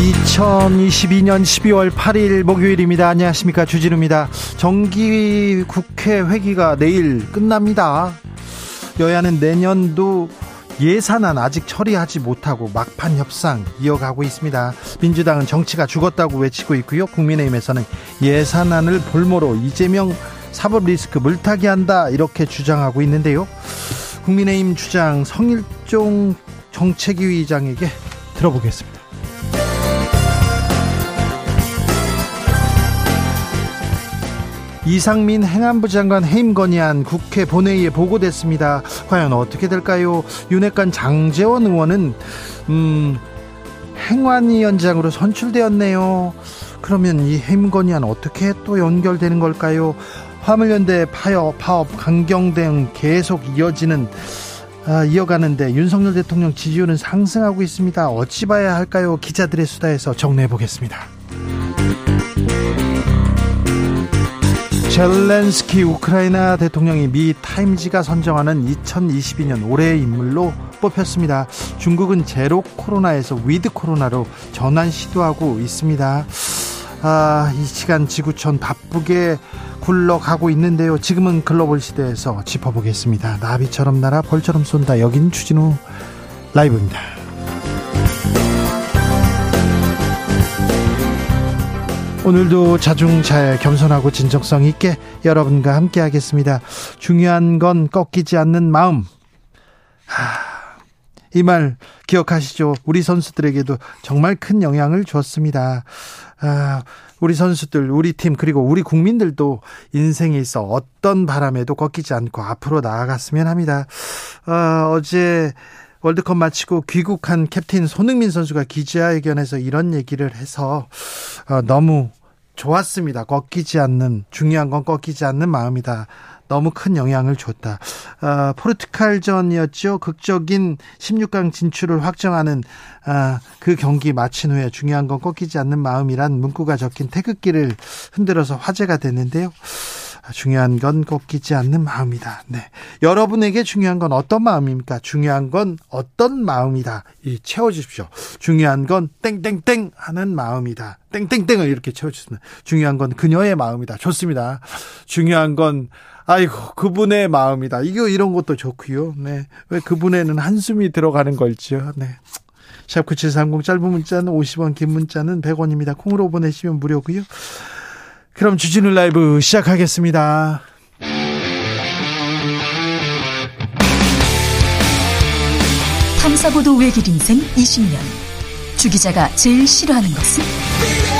2022년 12월 8일 목요일입니다. 안녕하십니까. 주진우입니다. 정기 국회 회기가 내일 끝납니다. 여야는 내년도 예산안 아직 처리하지 못하고 막판 협상 이어가고 있습니다. 민주당은 정치가 죽었다고 외치고 있고요. 국민의힘에서는 예산안을 볼모로 이재명 사법 리스크 물타기 한다 이렇게 주장하고 있는데요. 국민의힘 주장 성일종 정책위 의장에게 들어보겠습니다. 이상민 행안부 장관 해임 건의안 국회 본회의에 보고됐습니다. 과연 어떻게 될까요? 윤핵관 장재원 의원은 음, 행안위원장으로 선출되었네요. 그러면 이 해임 건의안 어떻게 또 연결되는 걸까요? 화물연대 파업, 파업, 강경 등 계속 이어지는 아, 이어가는데 윤석열 대통령 지지율은 상승하고 있습니다. 어찌 봐야 할까요? 기자들의 수다에서 정리해 보겠습니다. 젤렌스키 우크라이나 대통령이 미 타임지가 선정하는 2022년 올해의 인물로 뽑혔습니다. 중국은 제로 코로나에서 위드 코로나로 전환 시도하고 있습니다. 아, 이 시간 지구촌 바쁘게 굴러가고 있는데요. 지금은 글로벌 시대에서 짚어보겠습니다. 나비처럼 날아 벌처럼 쏜다. 여긴 주진우 라이브입니다. 오늘도 자중잘 겸손하고 진정성 있게 여러분과 함께 하겠습니다. 중요한 건 꺾이지 않는 마음. 이 말 기억하시죠? 우리 선수들에게도 정말 큰 영향을 줬습니다. 아, 우리 선수들, 우리 팀, 그리고 우리 국민들도 인생에 있어 어떤 바람에도 꺾이지 않고 앞으로 나아갔으면 합니다. 아, 어제 월드컵 마치고 귀국한 캡틴 손흥민 선수가 기자회견에서 이런 얘기를 해서 어, 너무 좋았습니다. 꺾이지 않는 중요한 건 꺾이지 않는 마음이다. 너무 큰 영향을 줬다. 어, 포르투갈전이었죠. 극적인 16강 진출을 확정하는 어, 그 경기 마친 후에 중요한 건 꺾이지 않는 마음이란 문구가 적힌 태극기를 흔들어서 화제가 됐는데요. 중요한 건 꺾이지 않는 마음이다. 네. 여러분에게 중요한 건 어떤 마음입니까? 중요한 건 어떤 마음이다. 이 채워주십시오. 중요한 건 땡땡땡 하는 마음이다. 땡땡땡을 이렇게 채워주시면 중요한 건 그녀의 마음이다. 좋습니다. 중요한 건 아이고 그분의 마음이다. 이거 이런 것도 좋고요. 네. 왜 그분에는 한숨이 들어가는 걸지요. 네. 샵9730 짧은 문자는 50원 긴 문자는 100원입니다. 콩으로 보내시면 무료고요. 그럼 주진우 라이브 시작하겠습니다. 탐사보도 외길 인생 20년. 주 기자가 제일 싫어하는 것은?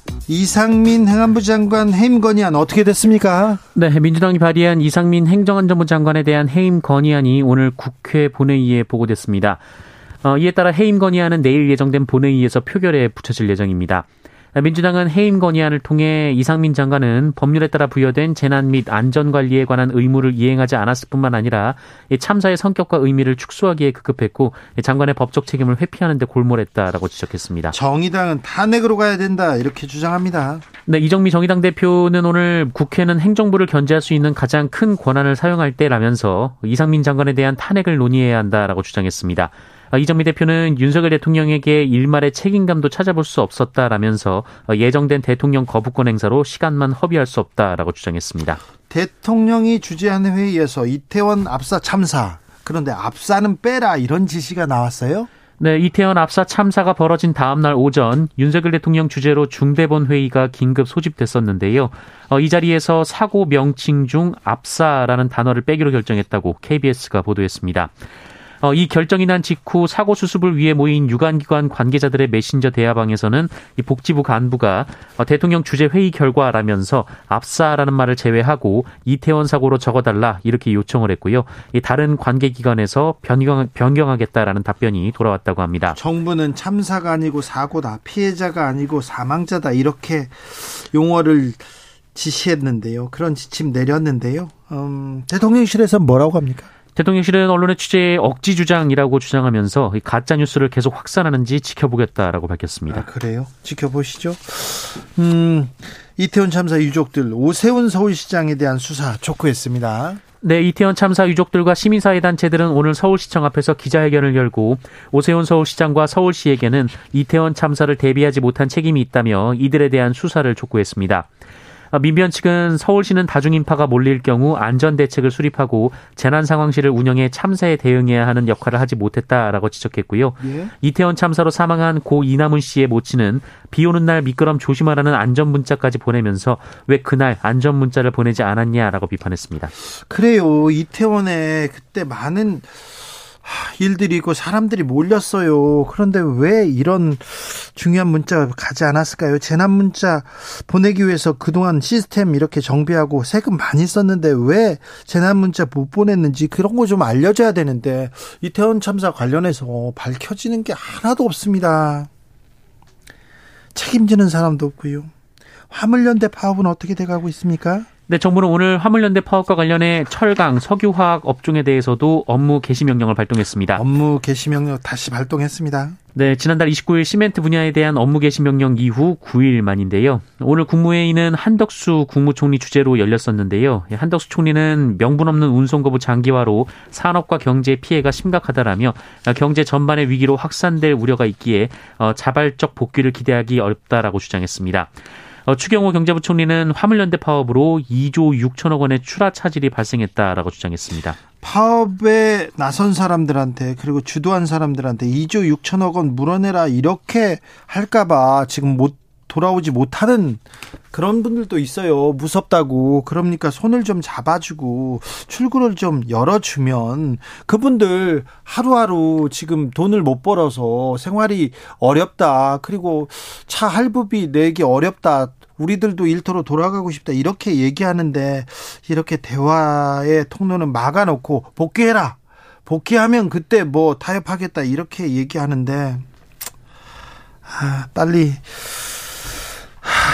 이상민 행안부 장관 해임 건의안 어떻게 됐습니까? 네, 민주당이 발의한 이상민 행정안전부 장관에 대한 해임 건의안이 오늘 국회 본회의에 보고됐습니다. 어, 이에 따라 해임 건의안은 내일 예정된 본회의에서 표결에 붙여질 예정입니다. 민주당은 해임 건의안을 통해 이상민 장관은 법률에 따라 부여된 재난 및 안전관리에 관한 의무를 이행하지 않았을 뿐만 아니라 참사의 성격과 의미를 축소하기에 급급했고 장관의 법적 책임을 회피하는 데 골몰했다라고 지적했습니다. 정의당은 탄핵으로 가야 된다 이렇게 주장합니다. 네, 이정미 정의당 대표는 오늘 국회는 행정부를 견제할 수 있는 가장 큰 권한을 사용할 때라면서 이상민 장관에 대한 탄핵을 논의해야 한다라고 주장했습니다. 어, 이정미 대표는 윤석열 대통령에게 일말의 책임감도 찾아볼 수 없었다라면서 어, 예정된 대통령 거부권 행사로 시간만 허비할 수 없다라고 주장했습니다. 대통령이 주재한 회의에서 이태원 압사 참사 그런데 압사는 빼라 이런 지시가 나왔어요? 네, 이태원 압사 참사가 벌어진 다음 날 오전 윤석열 대통령 주재로 중대본 회의가 긴급 소집됐었는데요. 어, 이 자리에서 사고 명칭 중 압사라는 단어를 빼기로 결정했다고 KBS가 보도했습니다. 어, 이 결정이 난 직후 사고 수습을 위해 모인 유관기관 관계자들의 메신저 대화방에서는 이 복지부 간부가 어, 대통령 주재 회의 결과라면서 압사라는 말을 제외하고 이태원 사고로 적어달라 이렇게 요청을 했고요. 이 다른 관계기관에서 변경, 변경하겠다라는 답변이 돌아왔다고 합니다. 정부는 참사가 아니고 사고다, 피해자가 아니고 사망자다 이렇게 용어를 지시했는데요. 그런 지침 내렸는데요. 음, 대통령실에서 뭐라고 합니까? 대통령실은 언론의 취재에 억지 주장이라고 주장하면서 가짜 뉴스를 계속 확산하는지 지켜보겠다라고 밝혔습니다. 아, 그래요? 지켜보시죠. 음, 이태원 참사 유족들 오세훈 서울시장에 대한 수사 촉구했습니다. 네, 이태원 참사 유족들과 시민사회 단체들은 오늘 서울시청 앞에서 기자회견을 열고 오세훈 서울시장과 서울시에게는 이태원 참사를 대비하지 못한 책임이 있다며 이들에 대한 수사를 촉구했습니다. 아, 민변 측은 서울시는 다중인파가 몰릴 경우 안전 대책을 수립하고 재난 상황실을 운영해 참사에 대응해야 하는 역할을 하지 못했다라고 지적했고요. 예? 이태원 참사로 사망한 고 이남훈 씨의 모친은 비 오는 날 미끄럼 조심하라는 안전 문자까지 보내면서 왜 그날 안전 문자를 보내지 않았냐라고 비판했습니다. 그래요. 이태원에 그때 많은 일들이 있고 사람들이 몰렸어요. 그런데 왜 이런 중요한 문자가 가지 않았을까요? 재난 문자 보내기 위해서 그동안 시스템 이렇게 정비하고 세금 많이 썼는데 왜 재난 문자 못 보냈는지 그런 거 좀 알려줘야 되는데 이태원 참사 관련해서 밝혀지는 게 하나도 없습니다. 책임지는 사람도 없고요. 화물연대 파업은 어떻게 돼가고 있습니까? 네, 정부는 오늘 화물연대 파업과 관련해 철강, 석유화학 업종에 대해서도 업무 개시 명령을 발동했습니다. 업무 개시 명령 다시 발동했습니다. 네, 지난달 29일 시멘트 분야에 대한 업무 개시 명령 이후 9일 만인데요. 오늘 국무회의는 한덕수 국무총리 주재로 열렸었는데요. 한덕수 총리는 명분 없는 운송거부 장기화로 산업과 경제 피해가 심각하다라며 경제 전반의 위기로 확산될 우려가 있기에 어, 자발적 복귀를 기대하기 어렵다라고 주장했습니다. 어, 추경호 경제부총리는 화물연대 파업으로 2조 6천억 원의 추라 차질이 발생했다라고 주장했습니다. 파업에 나선 사람들한테 그리고 주도한 사람들한테 2조 6천억 원 물어내라 이렇게 할까봐 지금 못 돌아오지 못하는 그런 분들도 있어요. 무섭다고. 그러니까 손을 좀 잡아주고 출구를 좀 열어주면 그분들 하루하루 지금 돈을 못 벌어서 생활이 어렵다. 그리고 차 할부비 내기 어렵다. 우리들도 일터로 돌아가고 싶다. 이렇게 얘기하는데 이렇게 대화의 통로는 막아놓고 복귀해라. 복귀하면 그때 뭐 타협하겠다. 이렇게 얘기하는데 아, 빨리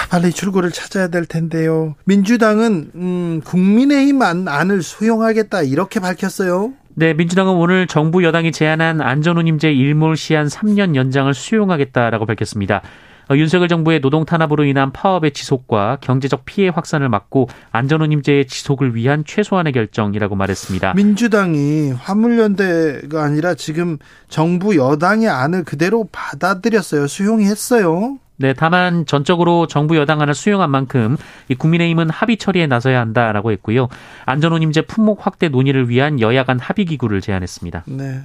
빨리 출구를 찾아야 될 텐데요. 민주당은 음, 국민의힘 안을 수용하겠다 이렇게 밝혔어요. 네, 민주당은 오늘 정부 여당이 제안한 안전운임제 일몰 시한 3년 연장을 수용하겠다라고 밝혔습니다. 어, 윤석열 정부의 노동 탄압으로 인한 파업의 지속과 경제적 피해 확산을 막고 안전운임제의 지속을 위한 최소한의 결정이라고 말했습니다. 민주당이 화물연대가 아니라 지금 정부 여당의 안을 그대로 받아들였어요. 수용했어요. 네, 다만 전적으로 정부 여당안을 수용한 만큼 이 국민의힘은 합의 처리에 나서야 한다라고 했고요. 안전운임제 품목 확대 논의를 위한 여야 간 합의 기구를 제안했습니다. 네.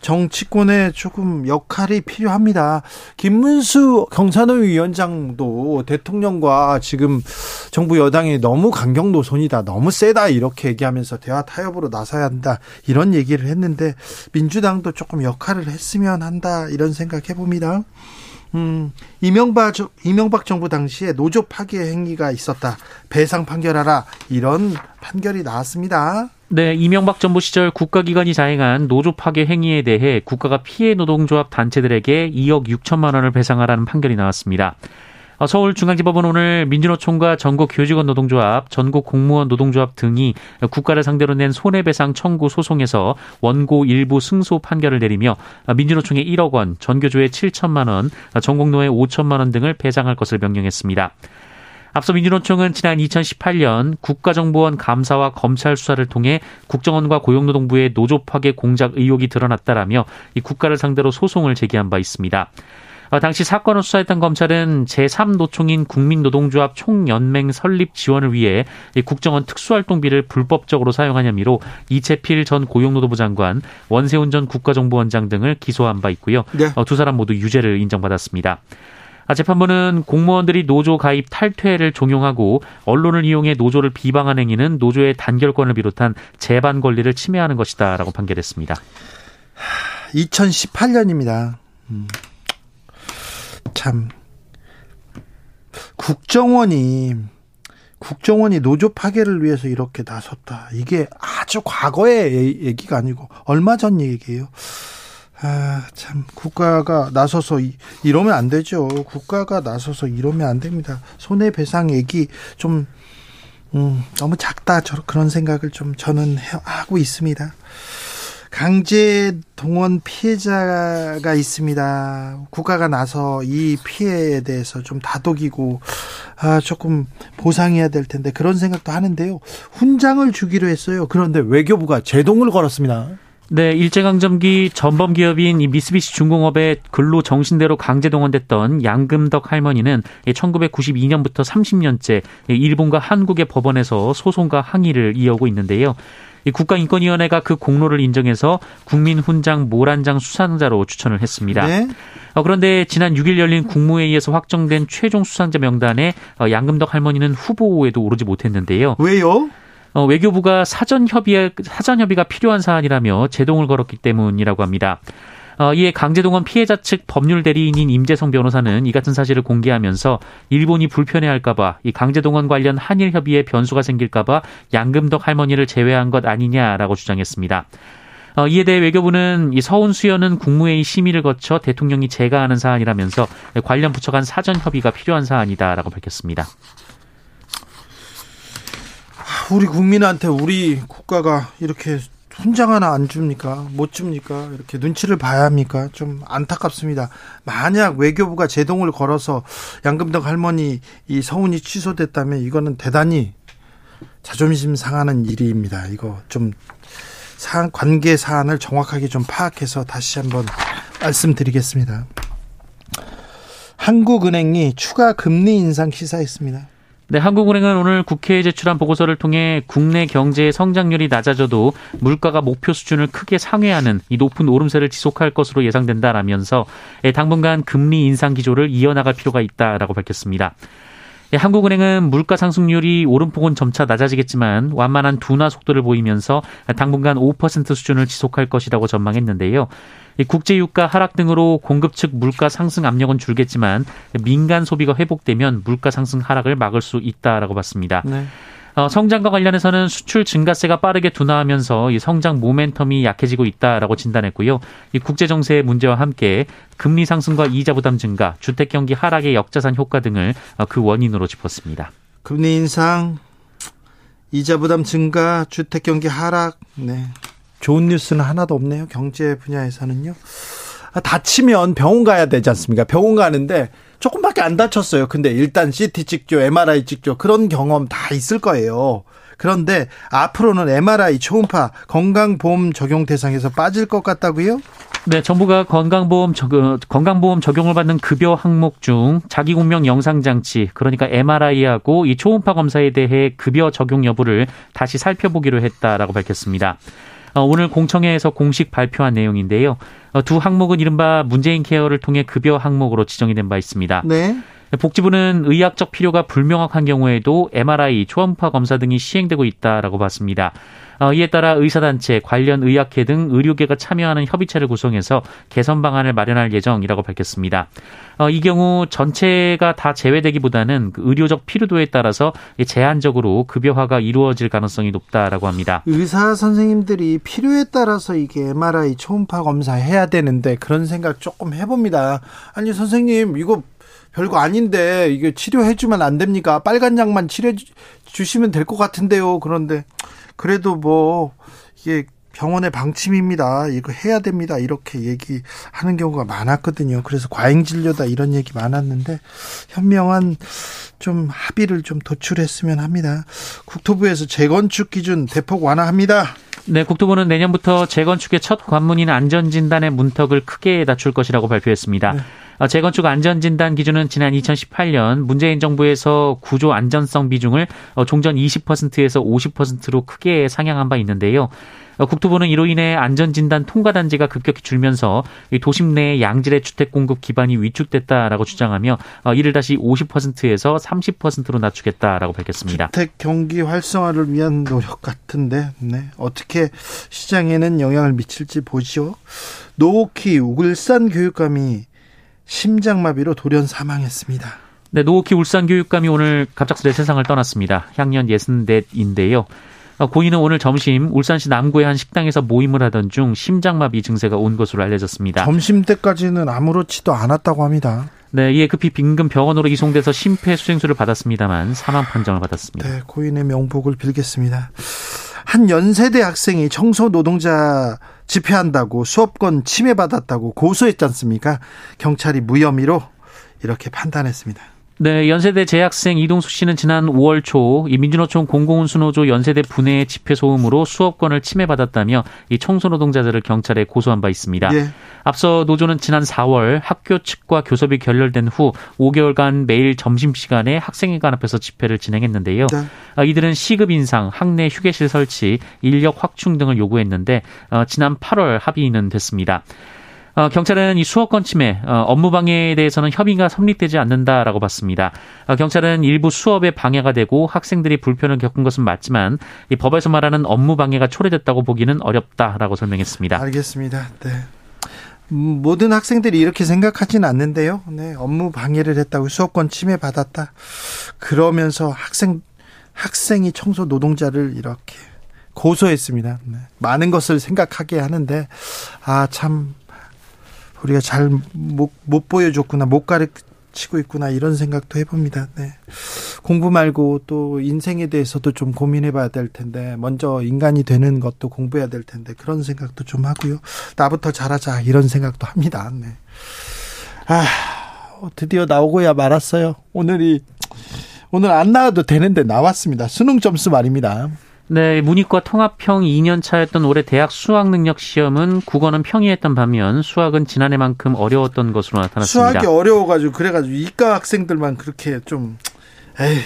정치권에 조금 역할이 필요합니다. 김문수 경산호 위원장도 대통령과 지금 정부 여당이 너무 강경 노선이다, 너무 세다 이렇게 얘기하면서 대화 타협으로 나서야 한다 이런 얘기를 했는데 민주당도 조금 역할을 했으면 한다 이런 생각 해봅니다. 음, 이명박, 이명박 정부 당시에 노조 파괴 행위가 있었다. 배상 판결하라. 이런 판결이 나왔습니다. 네, 이명박 정부 시절 국가기관이 자행한 노조 파괴 행위에 대해 국가가 피해 노동조합 단체들에게 2억 6천만 원을 배상하라는 판결이 나왔습니다. 어, 서울중앙지법은 오늘 민주노총과 전국교직원 노동조합, 전국공무원 노동조합 등이 국가를 상대로 낸 손해배상 청구 소송에서 원고 일부 승소 판결을 내리며 민주노총에 1억 원, 전교조에 7천만 원, 전국노에 5천만 원 등을 배상할 것을 명령했습니다. 앞서 민주노총은 지난 2018년 국가정보원 감사와 검찰 수사를 통해 국정원과 고용노동부의 노조 파괴 공작 의혹이 드러났다라며 이 국가를 상대로 소송을 제기한 바 있습니다. 어, 당시 사건을 수사했던 검찰은 제3노총인 국민노동조합 총연맹 설립 지원을 위해 국정원 특수활동비를 불법적으로 사용한 혐의로 이채필 전 고용노동부 장관, 원세훈 전 국가정보원장 등을 기소한 바 있고요. 네. 어, 두 사람 모두 유죄를 인정받았습니다. 아, 재판부는 공무원들이 노조 가입 탈퇴를 종용하고 언론을 이용해 노조를 비방한 행위는 노조의 단결권을 비롯한 재반 권리를 침해하는 것이다라고 판결했습니다. 2018년입니다. 음. 참 국정원이 국정원이 노조 파괴를 위해서 이렇게 나섰다. 이게 아주 과거의 얘기가 아니고 얼마 전 얘기예요. 아, 참, 국가가 나서서 이, 이러면 안 되죠. 국가가 나서서 이러면 안 됩니다. 손해 배상 얘기 좀, 음, 너무 작다. 저 그런 생각을 좀 저는 해, 하고 있습니다. 강제 동원 피해자가 있습니다. 국가가 나서 이 피해에 대해서 좀 다독이고 아 조금 보상해야 될 텐데 그런 생각도 하는데요. 훈장을 주기로 했어요. 그런데 외교부가 제동을 걸었습니다. 네, 일제강점기 전범 기업인 이 미쓰비시 중공업의 근로 정신대로 강제 동원됐던 양금덕 할머니는 1992년부터 30년째 일본과 한국의 법원에서 소송과 항의를 이어오고 있는데요. 국가인권위원회가 그 공로를 인정해서 국민훈장 모란장 수상자로 추천을 했습니다. 네. 어, 그런데 지난 6일 열린 국무회의에서 확정된 최종 수상자 명단에 어, 양금덕 할머니는 후보에도 오르지 못했는데요. 왜요? 어, 외교부가 사전 협의 사전 협의가 필요한 사안이라며 제동을 걸었기 때문이라고 합니다. 어, 이에 강제동원 피해자 측 법률 대리인인 임재성 변호사는 이 같은 사실을 공개하면서 일본이 불편해할까봐 이 강제동원 관련 한일 협의에 변수가 생길까봐 양금덕 할머니를 제외한 것 아니냐라고 주장했습니다. 어, 이에 대해 외교부는 이 서훈 수여는 국무회의 심의를 거쳐 대통령이 제가하는 사안이라면서 관련 부처 간 사전 협의가 필요한 사안이다라고 밝혔습니다. 우리 국민한테 우리 국가가 이렇게 훈장 하나 안 줍니까? 못 줍니까? 이렇게 눈치를 봐야 합니까? 좀 안타깝습니다. 만약 외교부가 제동을 걸어서 양금덕 할머니 이 서운이 취소됐다면 이거는 대단히 자존심 상하는 일입니다. 이거 좀 사안, 관계 사안을 정확하게 좀 파악해서 다시 한번 말씀드리겠습니다. 한국은행이 추가 금리 인상 시사했습니다. 네, 한국은행은 오늘 국회에 제출한 보고서를 통해 국내 경제의 성장률이 낮아져도 물가가 목표 수준을 크게 상회하는 이 높은 오름세를 지속할 것으로 예상된다라면서 예, 당분간 금리 인상 기조를 이어나갈 필요가 있다라고 밝혔습니다. 예, 한국은행은 물가 상승률이 오름폭은 점차 낮아지겠지만 완만한 둔화 속도를 보이면서 당분간 5% 수준을 지속할 것이라고 전망했는데요. 국제유가 하락 등으로 공급 측 물가 상승 압력은 줄겠지만 민간 소비가 회복되면 물가 상승 하락을 막을 수 있다라고 봤습니다. 네. 어, 성장과 관련해서는 수출 증가세가 빠르게 둔화하면서 이 성장 모멘텀이 약해지고 있다라고 진단했고요. 이 국제 정세의 문제와 함께 금리 상승과 이자 부담 증가, 주택 경기 하락의 역자산 효과 등을 어, 그 원인으로 짚었습니다. 금리 인상, 이자 부담 증가, 주택 경기 하락, 네. 좋은 뉴스는 하나도 없네요. 경제 분야에서는요. 아, 다치면 병원 가야 되지 않습니까? 병원 가는데 조금밖에 안 다쳤어요. 근데 일단 CT 찍죠, MRI 찍죠. 그런 경험 다 있을 거예요. 그런데 앞으로는 MRI 초음파 건강보험 적용 대상에서 빠질 것 같다고요? 네, 정부가 건강보험 적, 건강보험 적용을 받는 급여 항목 중 자기공명 영상장치, 그러니까 MRI하고 이 초음파 검사에 대해 급여 적용 여부를 다시 살펴보기로 했다라고 밝혔습니다. 어, 오늘 공청회에서 공식 발표한 내용인데요. 어, 두 항목은 이른바 문재인 케어를 통해 급여 항목으로 지정이 된 바 있습니다. 네. 복지부는 의학적 필요가 불명확한 경우에도 MRI, 초음파 검사 등이 시행되고 있다라고 봤습니다. 어, 이에 따라 의사단체, 관련 의학회 등 의료계가 참여하는 협의체를 구성해서 개선 방안을 마련할 예정이라고 밝혔습니다. 어, 이 경우 전체가 다 제외되기보다는 그 의료적 필요도에 따라서 제한적으로 급여화가 이루어질 가능성이 높다라고 합니다. 의사 선생님들이 필요에 따라서 이게 MRI 초음파 검사 해야 되는데 그런 생각 조금 해봅니다. 아니 선생님 이거 별거 아닌데 이게 치료해주면 안 됩니까? 빨간 약만 치료 주시면 될 것 같은데요. 그런데 그래도 뭐 이게 병원의 방침입니다. 이거 해야 됩니다. 이렇게 얘기하는 경우가 많았거든요. 그래서 과잉 진료다 이런 얘기 많았는데 현명한 좀 합의를 좀 도출했으면 합니다. 국토부에서 재건축 기준 대폭 완화합니다. 네, 국토부는 내년부터 재건축의 첫 관문인 안전진단의 문턱을 크게 낮출 것이라고 발표했습니다. 네. 어, 재건축 안전진단 기준은 지난 2018년 문재인 정부에서 구조 안전성 비중을 어, 종전 20%에서 50%로 크게 상향한 바 있는데요. 어, 국토부는 이로 인해 안전진단 통과 단지가 급격히 줄면서 도심 내 양질의 주택 공급 기반이 위축됐다라고 주장하며 이를 다시 50%에서 30%로 낮추겠다라고 밝혔습니다. 주택 경기 활성화를 위한 노력 같은데 네. 어떻게 시장에는 영향을 미칠지 보시죠. 노옥희 울산 교육감이 심장마비로 돌연 사망했습니다. 네, 노옥희 울산 교육감이 오늘 갑작스레 세상을 떠났습니다. 향년 64인데요. 고인은 오늘 점심 울산시 남구의 한 식당에서 모임을 하던 중 심장마비 증세가 온 것으로 알려졌습니다. 점심 때까지는 아무렇지도 않았다고 합니다. 네, 이에 급히 빈금 병원으로 이송돼서 심폐소생술을 받았습니다만 사망 판정을 받았습니다. 네, 고인의 명복을 빌겠습니다. 한 연세대 학생이 청소 노동자 집회한다고 수업권 침해받았다고 고소했지 않습니까? 경찰이 무혐의로 이렇게 판단했습니다. 네, 연세대 재학생 이동숙 씨는 지난 5월 초 이 민주노총 공공운수노조 연세대 분해 집회 소음으로 수업권을 침해받았다며 이 청소노동자들을 경찰에 고소한 바 있습니다. 예. 앞서 노조는 지난 4월 학교 측과 교섭이 결렬된 후 5개월간 매일 점심시간에 학생회관 앞에서 집회를 진행했는데요. 네. 아, 이들은 시급 인상, 학내 휴게실 설치, 인력 확충 등을 요구했는데 어, 지난 8월 합의는 됐습니다. 어, 경찰은 이 수업권 침해, 어, 업무 방해에 대해서는 협의가 성립되지 않는다라고 봤습니다. 어, 경찰은 일부 수업에 방해가 되고 학생들이 불편을 겪은 것은 맞지만 이 법에서 말하는 업무 방해가 초래됐다고 보기는 어렵다라고 설명했습니다. 알겠습니다. 네. 음, 모든 학생들이 이렇게 생각하지는 않는데요. 네, 업무 방해를 했다고 수업권 침해 받았다. 그러면서 학생 학생이 청소 노동자를 이렇게 고소했습니다. 네. 많은 것을 생각하게 하는데 아 참 우리가 잘못 못 보여줬구나, 못 가르치고 있구나 이런 생각도 해봅니다. 네. 공부 말고 또 인생에 대해서도 좀 고민해봐야 될 텐데 먼저 인간이 되는 것도 공부해야 될 텐데 그런 생각도 좀 하고요. 나부터 잘하자 이런 생각도 합니다. 네. 아 드디어 나오고야 말았어요. 오늘이 오늘 안 나와도 되는데 나왔습니다. 수능 점수 말입니다. 네, 문이과 통합형 2년 차였던 올해 대학 수학 능력 시험은 국어는 평이했던 반면 수학은 지난해만큼 어려웠던 것으로 나타났습니다. 수학이 어려워가지고 그래가지고 이과 학생들만 그렇게 좀 에이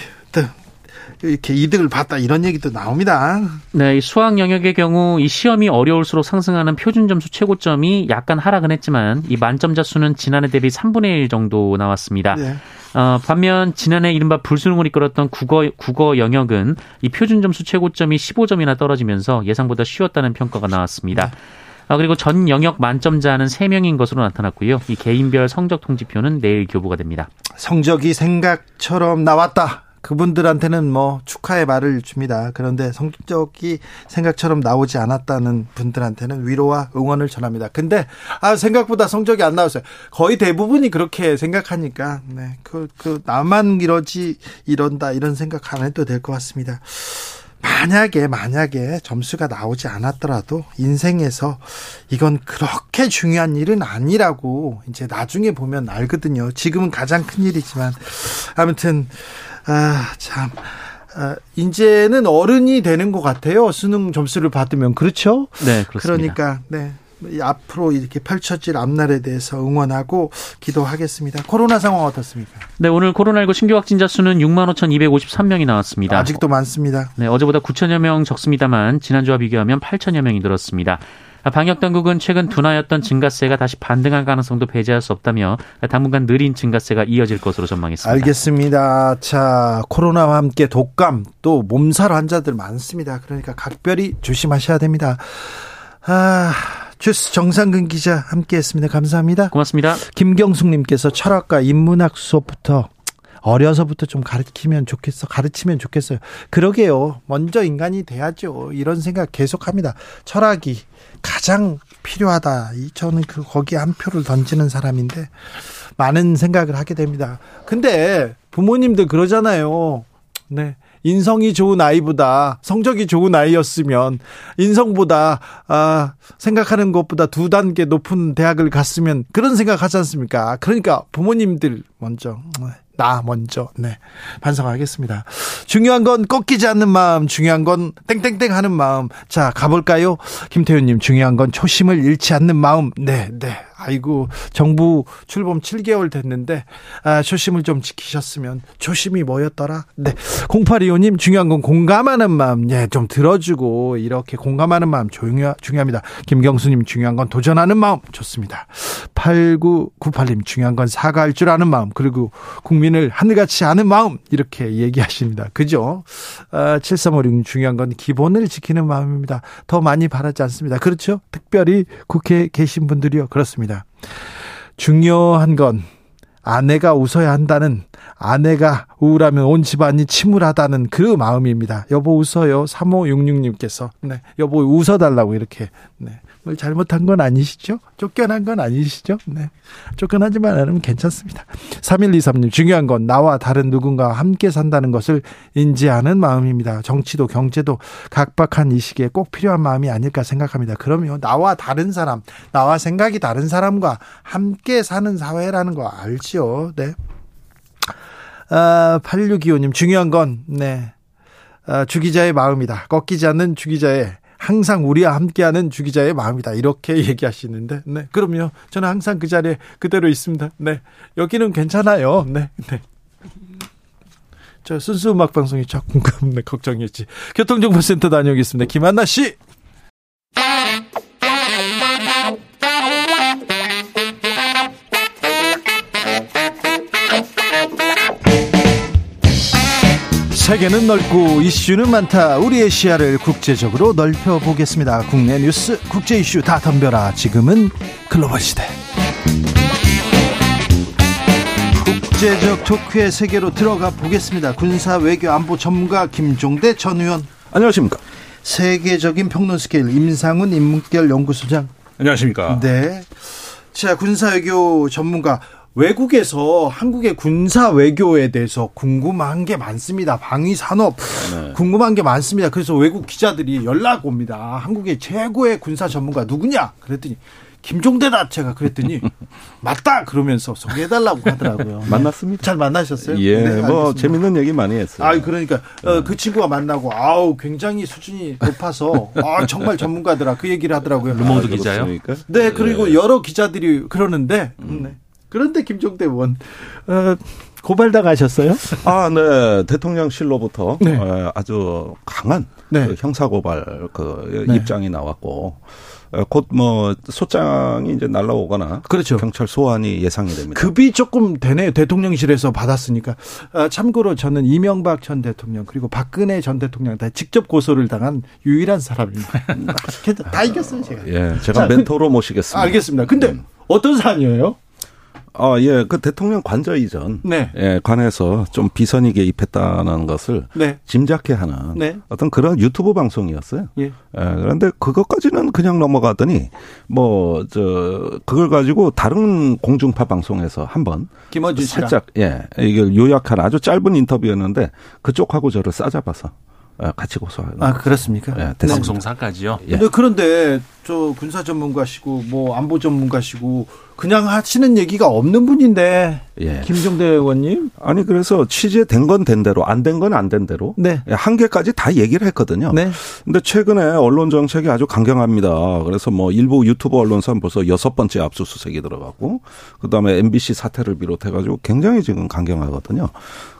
이렇게 이득을 봤다 이런 얘기도 나옵니다. 네, 이 수학 영역의 경우 이 시험이 어려울수록 상승하는 표준 점수 최고점이 약간 하락은 했지만 이 만점자 수는 지난해 대비 3분의 1 정도 나왔습니다. 네. 어, 반면 지난해 이른바 불수능을 이끌었던 국어 국어 영역은 이 표준 점수 최고점이 15점이나 떨어지면서 예상보다 쉬웠다는 평가가 나왔습니다. 네. 아, 그리고 전 영역 만점자는 3명인 것으로 나타났고요. 이 개인별 성적 통지표는 내일 교부가 됩니다. 성적이 생각처럼 나왔다. 그분들한테는 뭐 축하의 말을 줍니다. 그런데 성적이 생각처럼 나오지 않았다는 분들한테는 위로와 응원을 전합니다. 근데 아 생각보다 성적이 안 나왔어요. 거의 대부분이 그렇게 생각하니까 네. 그, 그 나만 이러지 이런다 이런 생각 안 해도 될 것 같습니다. 만약에 만약에 점수가 나오지 않았더라도 인생에서 이건 그렇게 중요한 일은 아니라고 이제 나중에 보면 알거든요. 지금은 가장 큰 일이지만 아무튼 아, 참. 아, 이제는 어른이 되는 것 같아요. 수능 점수를 받으면 그렇죠? 네, 그렇습니다. 그러니까 네. 앞으로 이렇게 펼쳐질 앞날에 대해서 응원하고 기도하겠습니다. 코로나 상황 어떻습니까? 네, 오늘 코로나19 신규 확진자 수는 6만 5,253명이 나왔습니다. 아직도 많습니다. 네, 어제보다 9천여 명 적습니다만 지난주와 비교하면 8천여 명이 늘었습니다. 방역 당국은 최근 둔화였던 증가세가 다시 반등할 가능성도 배제할 수 없다며 당분간 느린 증가세가 이어질 것으로 전망했습니다. 알겠습니다. 자, 코로나와 함께 독감 또 몸살 환자들 많습니다. 그러니까 각별히 조심하셔야 됩니다. 아, 주스 정상근 기자 함께 했습니다. 감사합니다. 고맙습니다. 김경숙님께서 철학과 인문학 수업부터 어려서부터 좀 가르치면 좋겠어. 가르치면 좋겠어요. 그러게요. 먼저 인간이 돼야죠. 이런 생각 계속합니다. 철학이 가장 필요하다. 저는 그 거기에 한 표를 던지는 사람인데 많은 생각을 하게 됩니다. 근데 부모님들 그러잖아요. 네. 인성이 좋은 아이보다 성적이 좋은 아이였으면 인성보다 아 생각하는 것보다 두 단계 높은 대학을 갔으면 그런 생각 하지 않습니까? 그러니까 부모님들 먼저 나 먼저. 네. 반성하겠습니다. 중요한 건 꺾이지 않는 마음, 중요한 건 땡땡땡 하는 마음. 자, 가볼까요? 김태훈님, 중요한 건 초심을 잃지 않는 마음. 네, 네. 아이고, 정부 출범 7개월 됐는데, 아, 초심을 좀 지키셨으면, 초심이 뭐였더라? 네. 0825님, 중요한 건 공감하는 마음. 예, 좀 들어주고, 이렇게 공감하는 마음 중요, 중요합니다. 김경수님, 중요한 건 도전하는 마음. 좋습니다. 8998님, 중요한 건 사과할 줄 아는 마음. 그리고 국민 을 하늘같이 아는 마음. 이렇게 얘기하십니다. 그죠? 아, 7356님, 중요한 건 기본을 지키는 마음입니다. 더 많이 바라지 않습니다. 그렇죠? 특별히 국회에 계신 분들이요. 그렇습니다. 중요한 건 아내가 웃어야 한다는 아내가 우울하면 온 집안이 침울하다는 그 마음입니다. 여보 웃어요. 3566님께서. 네. 여보 웃어달라고 이렇게. 네. 뭘 잘못한 건 아니시죠? 쫓겨난 건 아니시죠? 네. 쫓겨나지만 않으면 괜찮습니다. 3123님, 중요한 건 나와 다른 누군가와 함께 산다는 것을 인지하는 마음입니다. 정치도 경제도 각박한 이 시기에 꼭 필요한 마음이 아닐까 생각합니다. 그러면 나와 다른 사람, 나와 생각이 다른 사람과 함께 사는 사회라는 거 알지요? 네. 아, 8625님, 중요한 건, 네. 아, 주기자의 마음이다. 꺾이지 않는 주기자의 항상 우리와 함께하는 주기자의 마음이다. 이렇게 얘기하시는데, 네. 그럼요. 저는 항상 그 자리에 그대로 있습니다. 네. 여기는 괜찮아요. 네. 네. 저 순수 음악 방송이 네, 걱정이었지. 교통정보센터 다녀오겠습니다. 김한나 씨. 세계는 넓고 이슈는 많다. 우리의 시야를 국제적으로 넓혀 보겠습니다. 국내 뉴스, 국제 이슈 다 덤벼라. 지금은 글로벌 시대. 국제적 토크의 세계로 들어가 보겠습니다. 군사 외교 안보 전문가 김종대 전 의원. 안녕하십니까. 세계적인 평론 스케일 임상훈 인문결 연구소장. 안녕하십니까. 네. 자, 군사 외교 전문가 외국에서 한국의 군사 외교에 대해서 궁금한 게 많습니다. 방위 산업 네. 궁금한 게 많습니다. 그래서 외국 기자들이 연락 옵니다. 한국의 최고의 군사 전문가 누구냐? 그랬더니 김종대다 제가 그랬더니 맞다 그러면서 소개해달라고 하더라고요. 만났습니다. 잘 만나셨어요? 예, 네, 뭐 재밌는 얘기 많이 했어요. 아, 그러니까 어, 네. 그 친구가 만나고 아우 굉장히 수준이 높아서 아 정말 전문가더라 그 얘기를 하더라고요. 루모드 아, 기자요? 네, 그리고 네. 여러 기자들이 그러는데 음. 네. 그런데 김종대 의원 어, 고발 당하셨어요? 아, 네. 대통령실로부터 네. 어, 아주 강한 네. 그 형사 고발 그 네. 입장이 나왔고 어, 곧뭐 소장이 이제 날라오거나 그렇죠. 경찰 소환이 예상이 됩니다. 급이 조금 되네요. 대통령실에서 받았으니까. 아, 참고로 저는 이명박 전 대통령 그리고 박근혜 전 대통령 다 직접 고소를 당한 유일한 사람입니다. 다 이겼어요, 제가. 예, 제가 자, 멘토로 모시겠습니다. 알겠습니다. 근데 음. 어떤 사안이에요? 아, 예. 그 대통령 관저 이전. 네. 예, 관해서 좀 비선이 개입했다는 것을 네. 짐작케 하는 네. 어떤 그런 유튜브 방송이었어요. 예. 예. 그런데 그것까지는 그냥 넘어가더니 뭐, 저, 그걸 가지고 다른 공중파 방송에서 한 번 김어준 살짝, 예. 이걸 요약한 아주 짧은 인터뷰였는데 그쪽하고 저를 싸잡아서 예, 같이 고소하는. 아 그렇습니까? 네, 방송사까지요. 예. 근데 그런데 저 군사 전문가시고 뭐 안보 전문가시고 그냥 하시는 얘기가 없는 분인데 예. 김종대 의원님 아니 그래서 취재된 건 된 대로 안 된 건 안 된 대로 네. 예, 한계까지 다 얘기를 했거든요. 네. 근데 최근에 언론 정책이 아주 강경합니다. 그래서 뭐 일부 유튜브 언론사 벌써 여섯 번째 압수수색이 들어갔고 그다음에 MBC 사태를 비롯해 가지고 굉장히 지금 강경하거든요.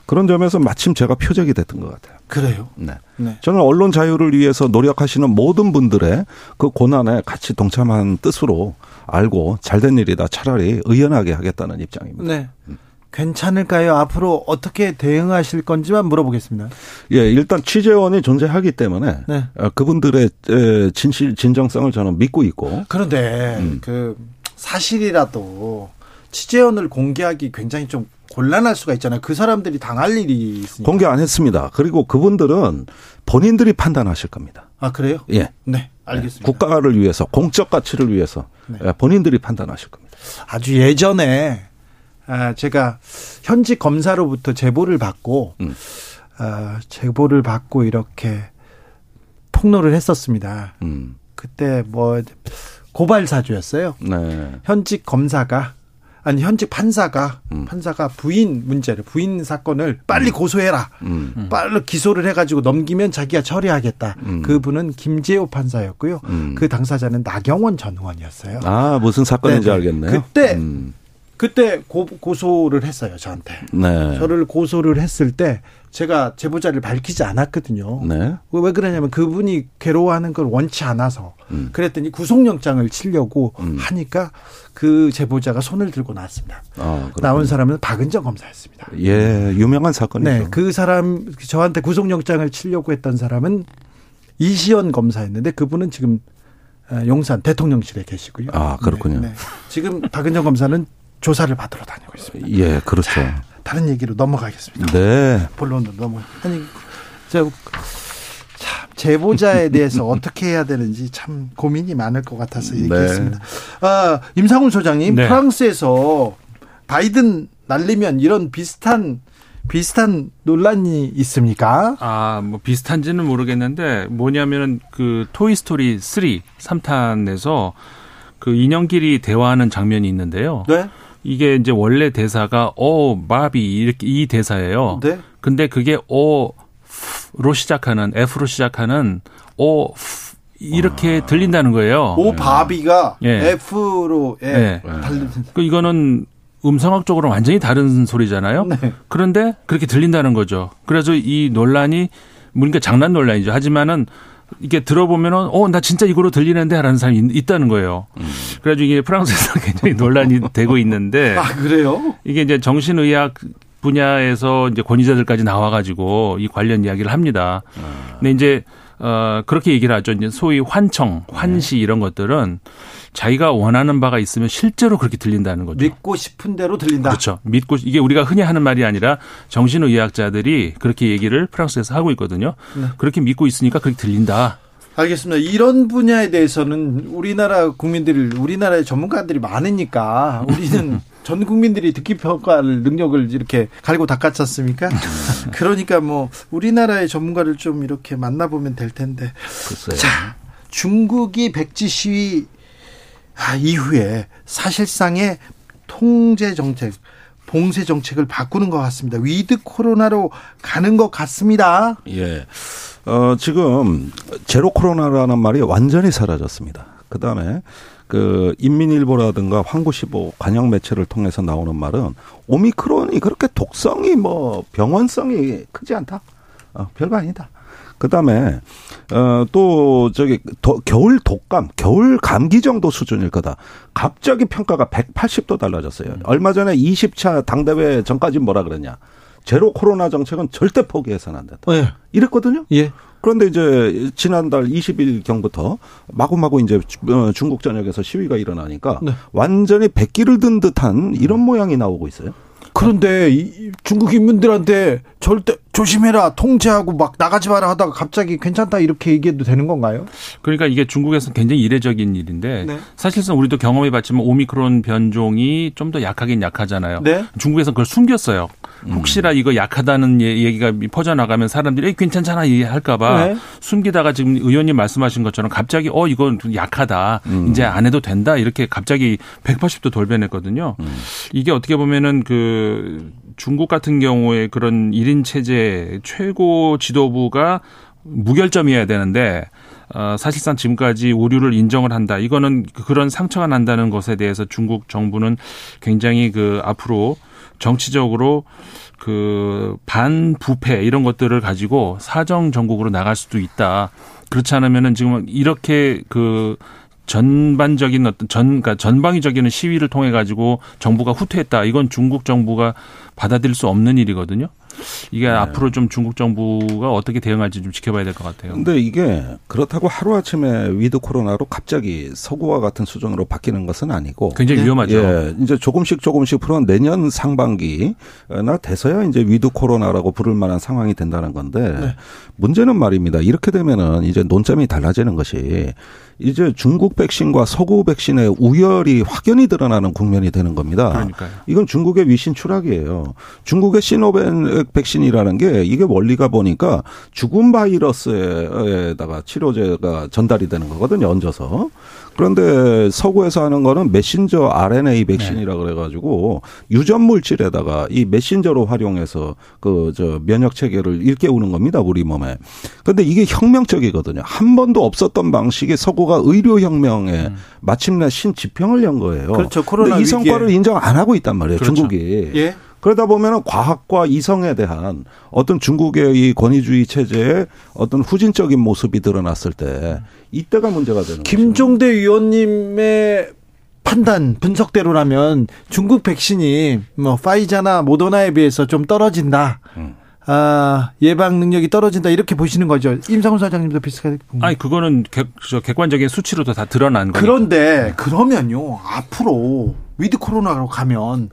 그런 점에서 마침 제가 표적이 됐던 것 같아요. 그래요? 네. 네. 저는 언론 자유를 위해서 노력하시는 모든 분들의 그 고난에 같이 동참한 뜻으로 알고 잘된 일이다. 차라리 의연하게 하겠다는 입장입니다. 네. 음. 괜찮을까요? 앞으로 어떻게 대응하실 건지만 물어보겠습니다. 예, 일단 취재원이 존재하기 때문에 네. 어, 그분들의 진실 진정성을 저는 믿고 있고. 그런데 음. 그 사실이라도 취재원을 공개하기 굉장히 좀 곤란할 수가 있잖아요. 그 사람들이 당할 일이 있으니까. 공개 안 했습니다. 그리고 그분들은 본인들이 판단하실 겁니다. 아, 그래요? 예. 네. 알겠습니다. 국가를 위해서, 공적 가치를 위해서 네. 예, 본인들이 판단하실 겁니다. 아주 예전에 아, 제가 현직 검사로부터 제보를 받고, 음. 아, 제보를 받고 이렇게 폭로를 했었습니다. 음. 그때 뭐 고발 사주였어요. 네. 현직 검사가 아니 현직 판사가 음. 판사가 부인 문제를 부인 사건을 빨리 음. 고소해라. 음. 빨리 기소를 해가지고 넘기면 자기가 처리하겠다. 음. 그분은 김재호 판사였고요. 음. 그 당사자는 나경원 전 의원이었어요. 아 무슨 사건인지 네네. 알겠네요. 그때 음. 그때 고, 고소를 했어요 저한테. 네. 저를 고소를 했을 때 제가 제보자를 밝히지 않았거든요. 네. 왜 그러냐면 그분이 괴로워하는 걸 원치 않아서 음. 그랬더니 구속영장을 치려고 음. 하니까 그 제보자가 손을 들고 나왔습니다. 아, 나온 사람은 박은정 검사였습니다. 예, 유명한 사건이죠. 네, 그 사람 저한테 구속영장을 치려고 했던 사람은 이시연 검사였는데 그분은 지금 어, 용산 대통령실에 계시고요. 아 그렇군요. 네, 네. 지금 박은정 검사는 조사를 받으러 다니고 있습니다. 예, 그렇죠. 자, 다른 얘기로 넘어가겠습니다. 네. 본론으로 넘어. 아니, 저, 참, 제보자에 대해서 어떻게 해야 되는지 참 고민이 많을 것 같아서 네. 얘기했습니다. 네. 아, 임상훈 소장님, 네. 프랑스에서 바이든 날리면 이런 비슷한 비슷한 논란이 있습니까? 아, 뭐 비슷한지는 모르겠는데 뭐냐면은 그 토이 스토리 3 3탄에서 그 인형끼리 대화하는 장면이 있는데요. 네. 이게 이제 원래 대사가 어 마비 이렇게 이 대사예요. 네. 근데 그게 어로 시작하는 F로 시작하는 어 이렇게 아. 들린다는 거예요. 오 바비가 예. F로 예. 예. 달린. 그 이거는 음성학적으로 완전히 다른 소리잖아요. 네. 그런데 그렇게 들린다는 거죠. 그래서 이 논란이 그러니까 장난 논란이죠. 하지만은 이게 들어보면은 어 나 진짜 이거로 들리는데 하는 사람이 있, 다는 거예요. 음. 그래가지고 이게 프랑스에서 굉장히 논란이 되고 있는데 아 그래요? 이게 이제 정신의학 분야에서 이제 권위자들까지 나와가지고 이 관련 이야기를 합니다. 아. 근데 이제 어 그렇게 얘기를 하죠. 이제 소위 환청, 환시 네. 이런 것들은 자기가 원하는 바가 있으면 실제로 그렇게 들린다는 거죠. 믿고 싶은 대로 들린다. 그렇죠. 믿고 이게 우리가 흔히 하는 말이 아니라 정신의학자들이 그렇게 얘기를 프랑스에서 하고 있거든요. 네. 그렇게 믿고 있으니까 그렇게 들린다. 알겠습니다. 이런 분야에 대해서는 우리나라 국민들, 우리나라의 전문가들이 많으니까 우리는 전 국민들이 듣기 평가할 능력을 이렇게 갈고 닦았지 습니까 그러니까 뭐 우리나라의 전문가를 좀 이렇게 만나보면 될 텐데. 글쎄요. 자, 중국이 백지 시위 아, 이후에 사실상의 통제 정책, 봉쇄 정책을 바꾸는 것 같습니다. 위드 코로나로 가는 것 같습니다. 예. 어, 지금 제로 코로나라는 말이 완전히 사라졌습니다. 그 다음에 그 인민일보라든가 환구시보 관영 매체를 통해서 나오는 말은 오미크론이 그렇게 독성이 뭐 병원성이 크지 않다. 어, 별거 아니다. 그다음에 어또 저기 도, 겨울 독감, 겨울 감기 정도 수준일 거다. 갑자기 평가가 180도 달라졌어요. 음. 얼마 전에 20차 당대회 전까지 뭐라 그랬냐? 제로 코로나 정책은 절대 포기해서는 안 된다. 네. 이랬거든요. 예. 그런데 이제 지난달 20일 경부터 마구마구 이제 어, 중국 전역에서 시위가 일어나니까 네. 완전히 백기를 든 듯한 이런 모양이 나오고 있어요. 그런데 이 중국 인민들한테 절대 조심해라 통제하고 막 나가지 마라 하다가 갑자기 괜찮다 이렇게 얘기해도 되는 건가요? 그러니까 이게 중국에서 굉장히 이례적인 일인데 네. 사실상 우리도 경험해 봤지만 오미크론 변종이 좀 더 약하긴 약하잖아요. 네. 중국에서 그걸 숨겼어요. 혹시나 이거 약하다는 예, 얘기가 퍼져나가면 사람들이 괜찮잖아 할까봐 네. 숨기다가 지금 의원님 말씀하신 것처럼 갑자기 어 이건 약하다 음. 이제 안 해도 된다 이렇게 갑자기 180도 돌변했거든요. 음. 이게 어떻게 보면은 그 중국 같은 경우에 그런 1인 체제 최고 지도부가 무결점이어야 되는데 어, 사실상 지금까지 오류를 인정을 한다. 이거는 그런 상처가 난다는 것에 대해서 중국 정부는 굉장히 그 앞으로 정치적으로 그 반부패 이런 것들을 가지고 사정 정국으로 나갈 수도 있다. 그렇지 않으면은 지금 이렇게 그 전반적인 어떤 전 그러니까 전방위적인 시위를 통해 가지고 정부가 후퇴했다. 이건 중국 정부가 받아들일 수 없는 일이거든요. 이게 네. 앞으로 좀 중국 정부가 어떻게 대응할지 좀 지켜봐야 될 것 같아요. 근데 이게 그렇다고 하루아침에 위드 코로나로 갑자기 서구와 같은 수준으로 바뀌는 것은 아니고 굉장히 네. 위험하죠. 예, 이제 조금씩 조금씩 풀어 내년 상반기나 돼서야 이제 위드 코로나라고 부를 만한 상황이 된다는 건데 네. 문제는 말입니다. 이렇게 되면은 이제 논점이 달라지는 것이 이제 중국 백신과 서구 백신의 우열이 확연히 드러나는 국면이 되는 겁니다. 그러니까요. 이건 중국의 위신 추락이에요. 중국의 시노벤 백신이라는 게 이게 원리가 보니까 죽은 바이러스에다가 치료제가 전달이 되는 거거든요. 얹어서. 그런데 서구에서 하는 거는 메신저 RNA 백신이라 네. 그래가지고 유전 물질에다가 이 메신저로 활용해서 그 저 면역 체계를 일깨우는 겁니다 우리 몸에. 그런데 이게 혁명적이거든요. 한 번도 없었던 방식의 서구가 의료 혁명에 음. 마침내 신지평을 연 거예요. 그렇죠. 코로나 이 성과를 인정 안 하고 있단 말이에요. 그렇죠. 중국이. 예. 그러다 보면은 과학과 이성에 대한 어떤 중국의 이 권위주의 체제의 어떤 후진적인 모습이 드러났을 때 이때가 문제가 되는 김종대 거죠. 위원님의 판단 분석대로라면 중국 백신이 뭐 파이자나 모더나에 비해서 좀 떨어진다. 음. 아, 예방 능력이 떨어진다 이렇게 보시는 거죠. 임상훈 소장님도 비슷하게. 아니 그거는 객, 관적인 수치로도 다 드러난 거예요. 그런데 그러면요 앞으로 위드 코로나로 가면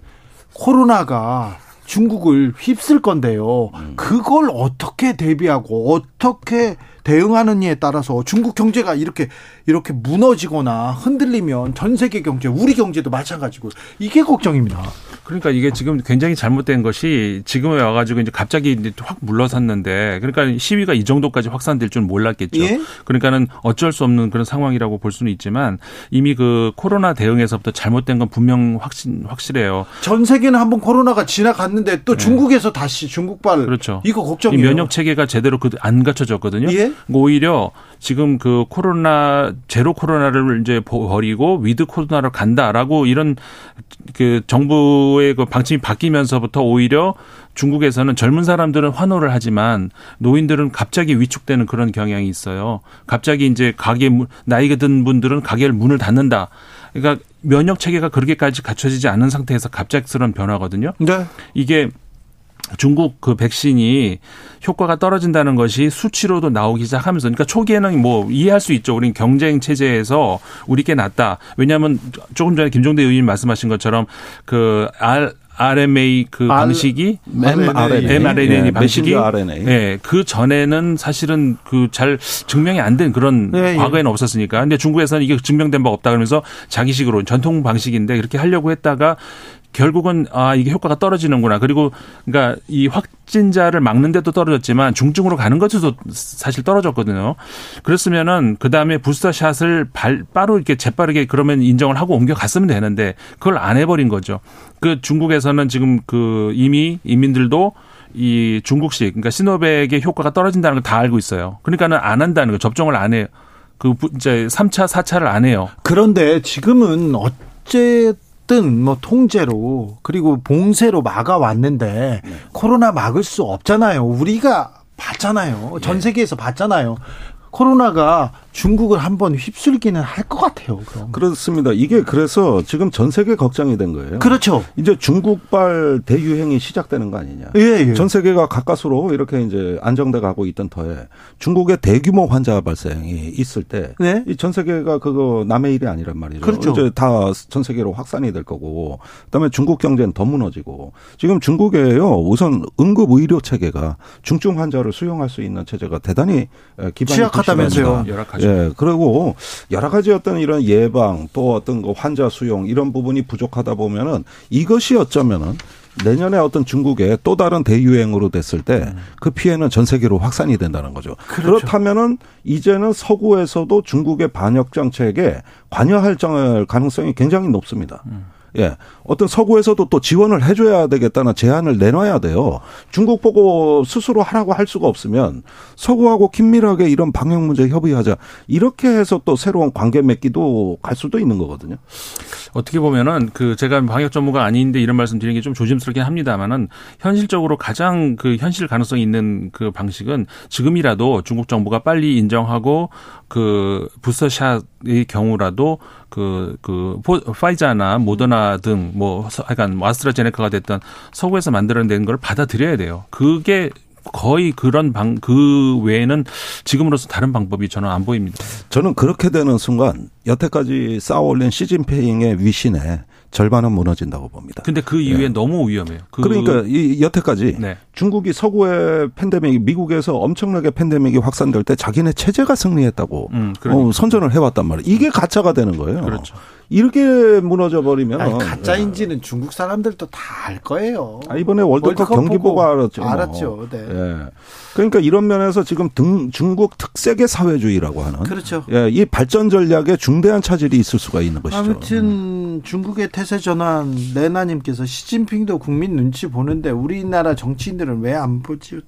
코로나가 중국을 휩쓸 건데요. 음. 그걸 어떻게 대비하고 어떻게 대응하느냐에 따라서 중국 경제가 이렇게 이렇게 무너지거나 흔들리면 전 세계 경제, 우리 경제도 마찬가지고 이게 걱정입니다. 그러니까 이게 지금 굉장히 잘못된 것이 지금에 와가지고 이제 갑자기 이제 확 물러섰는데 그러니까 시위가 이 정도까지 확산될 줄 몰랐겠죠. 예? 그러니까는 어쩔 수 없는 그런 상황이라고 볼 수는 있지만 이미 그 코로나 대응에서부터 잘못된 건 분명 확신 확실해요. 전 세계는 한번 코로나가 지나갔는데 또 네. 중국에서 다시 중국발 그렇죠. 이거 걱정이에요. 면역 체계가 제대로 그 안 갖춰졌거든요. 예? 오히려 지금 그 코로나 제로 코로나를 이제 버리고 위드 코로나로 간다라고 이런 그 정부의 그 방침이 바뀌면서부터 오히려 중국에서는 젊은 사람들은 환호를 하지만 노인들은 갑자기 위축되는 그런 경향이 있어요. 갑자기 이제 가게 나이가 든 분들은 가게를 문을 닫는다. 그러니까 면역 체계가 그렇게까지 갖춰지지 않은 상태에서 갑작스러운 변화거든요. 네. 이게 중국 그 백신이 효과가 떨어진다는 것이 수치로도 나오기 시작하면서 그러니까 초기에는 뭐 이해할 수 있죠. 우린 경쟁 체제에서 우리께 낫다. 왜냐하면 조금 전에 김종대 의원님 말씀하신 것처럼 그 R RMA 그 R, 방식이 mRNA, mRNA 예, 방식이. 예, 그 전에는 사실은 그 잘 증명이 안 된 그런 예, 예. 과거에는 없었으니까. 근데 중국에서는 이게 증명된 바 없다 그러면서 자기식으로 전통 방식인데 그렇게 하려고 했다가 결국은 아 이게 효과가 떨어지는구나. 그리고 그러니까 이 확진자를 막는 데도 떨어졌지만 중증으로 가는 것도 사실 떨어졌거든요. 그랬으면은 그 다음에 부스터 샷을 발 빠르 이렇게 재빠르게 그러면 인정을 하고 옮겨갔으면 되는데 그걸 안 해버린 거죠. 그 중국에서는 지금 그 이미 인민들도 이 중국식 그러니까 시노백의 효과가 떨어진다는 걸 다 알고 있어요. 그러니까는 안 한다는 거 접종을 안 해요. 그 이제 3차, 4차를 안 해요. 그런데 지금은 어째 든 뭐 통제로 그리고 봉쇄로 막아왔는데 네. 코로나 막을 수 없잖아요. 우리가 봤잖아요. 전 네. 세계에서 봤잖아요. 코로나가 중국을 한번 휩쓸기는 할 것 같아요. 그럼. 그렇습니다. 이게 그래서 지금 전 세계 걱정이 된 거예요. 그렇죠. 이제 중국발 대유행이 시작되는 거 아니냐. 예, 예. 전 세계가 가까스로 이렇게 이제 안정돼 가고 있던 터에 중국의 대규모 환자 발생이 있을 때, 네? 이전 세계가 그거 남의 일이 아니란 말이죠. 그렇죠. 이제 다 전 세계로 확산이 될 거고, 그다음에 중국 경제는 더 무너지고, 지금 중국에요 우선 응급 의료 체계가 중증 환자를 수용할 수 있는 체제가 대단히 기반이 취약하다면서요. 열악하죠. 예, 그리고 여러 가지 어떤 이런 예방 또 어떤 그 환자 수용 이런 부분이 부족하다 보면은 이것이 어쩌면은 내년에 어떤 중국의 또 다른 대유행으로 됐을 때 그 피해는 전 세계로 확산이 된다는 거죠. 그렇죠. 그렇다면은 이제는 서구에서도 중국의 반역 정책에 관여할 가능성이 굉장히 높습니다. 음. 예. 어떤 서구에서도 또 지원을 해줘야 되겠다는 제안을 내놔야 돼요. 중국 보고 스스로 하라고 할 수가 없으면 서구하고 긴밀하게 이런 방역 문제 협의하자. 이렇게 해서 또 새로운 관계 맺기도 갈 수도 있는 거거든요. 어떻게 보면은 그 제가 방역 전문가 아닌데 이런 말씀 드리는 게 좀 조심스럽긴 합니다만은 현실적으로 가장 그 현실 가능성이 있는 그 방식은 지금이라도 중국 정부가 빨리 인정하고 그 부스터샷의 경우라도 그, 그, 파이자나 모더나 등 뭐, 약간 뭐 아스트라제네카가 됐던 서구에서 만들어낸 걸 받아들여야 돼요. 그게 거의 그런 방, 그 외에는 지금으로서 다른 방법이 저는 안 보입니다. 저는 그렇게 되는 순간 여태까지 쌓아 올린 시진핑의 위신에 절반은 무너진다고 봅니다. 근데 그 이후에 예. 너무 위험해요. 그 그러니까 이 여태까지 네. 중국이 서구의 팬데믹, 미국에서 엄청나게 팬데믹이 확산될 때 자기네 체제가 승리했다고 음, 어, 선전을 해왔단 말이에요. 이게 가짜가 되는 거예요. 그렇죠. 이렇게 무너져 버리면 아니, 가짜인지는 예. 중국 사람들도 다 알 거예요. 아, 이번에 월드컵, 월드컵 경기 보고 알았죠. 알았죠. 네. 예. 그러니까 이런 면에서 지금 등, 중국 특색의 사회주의라고 하는 그렇죠. 예, 이 발전 전략에 중대한 차질이 있을 수가 있는 것이죠. 아무튼 중국의 태세 전환 레나님께서 시진핑도 국민 눈치 보는데 우리나라 정치인들은 왜 안 보지?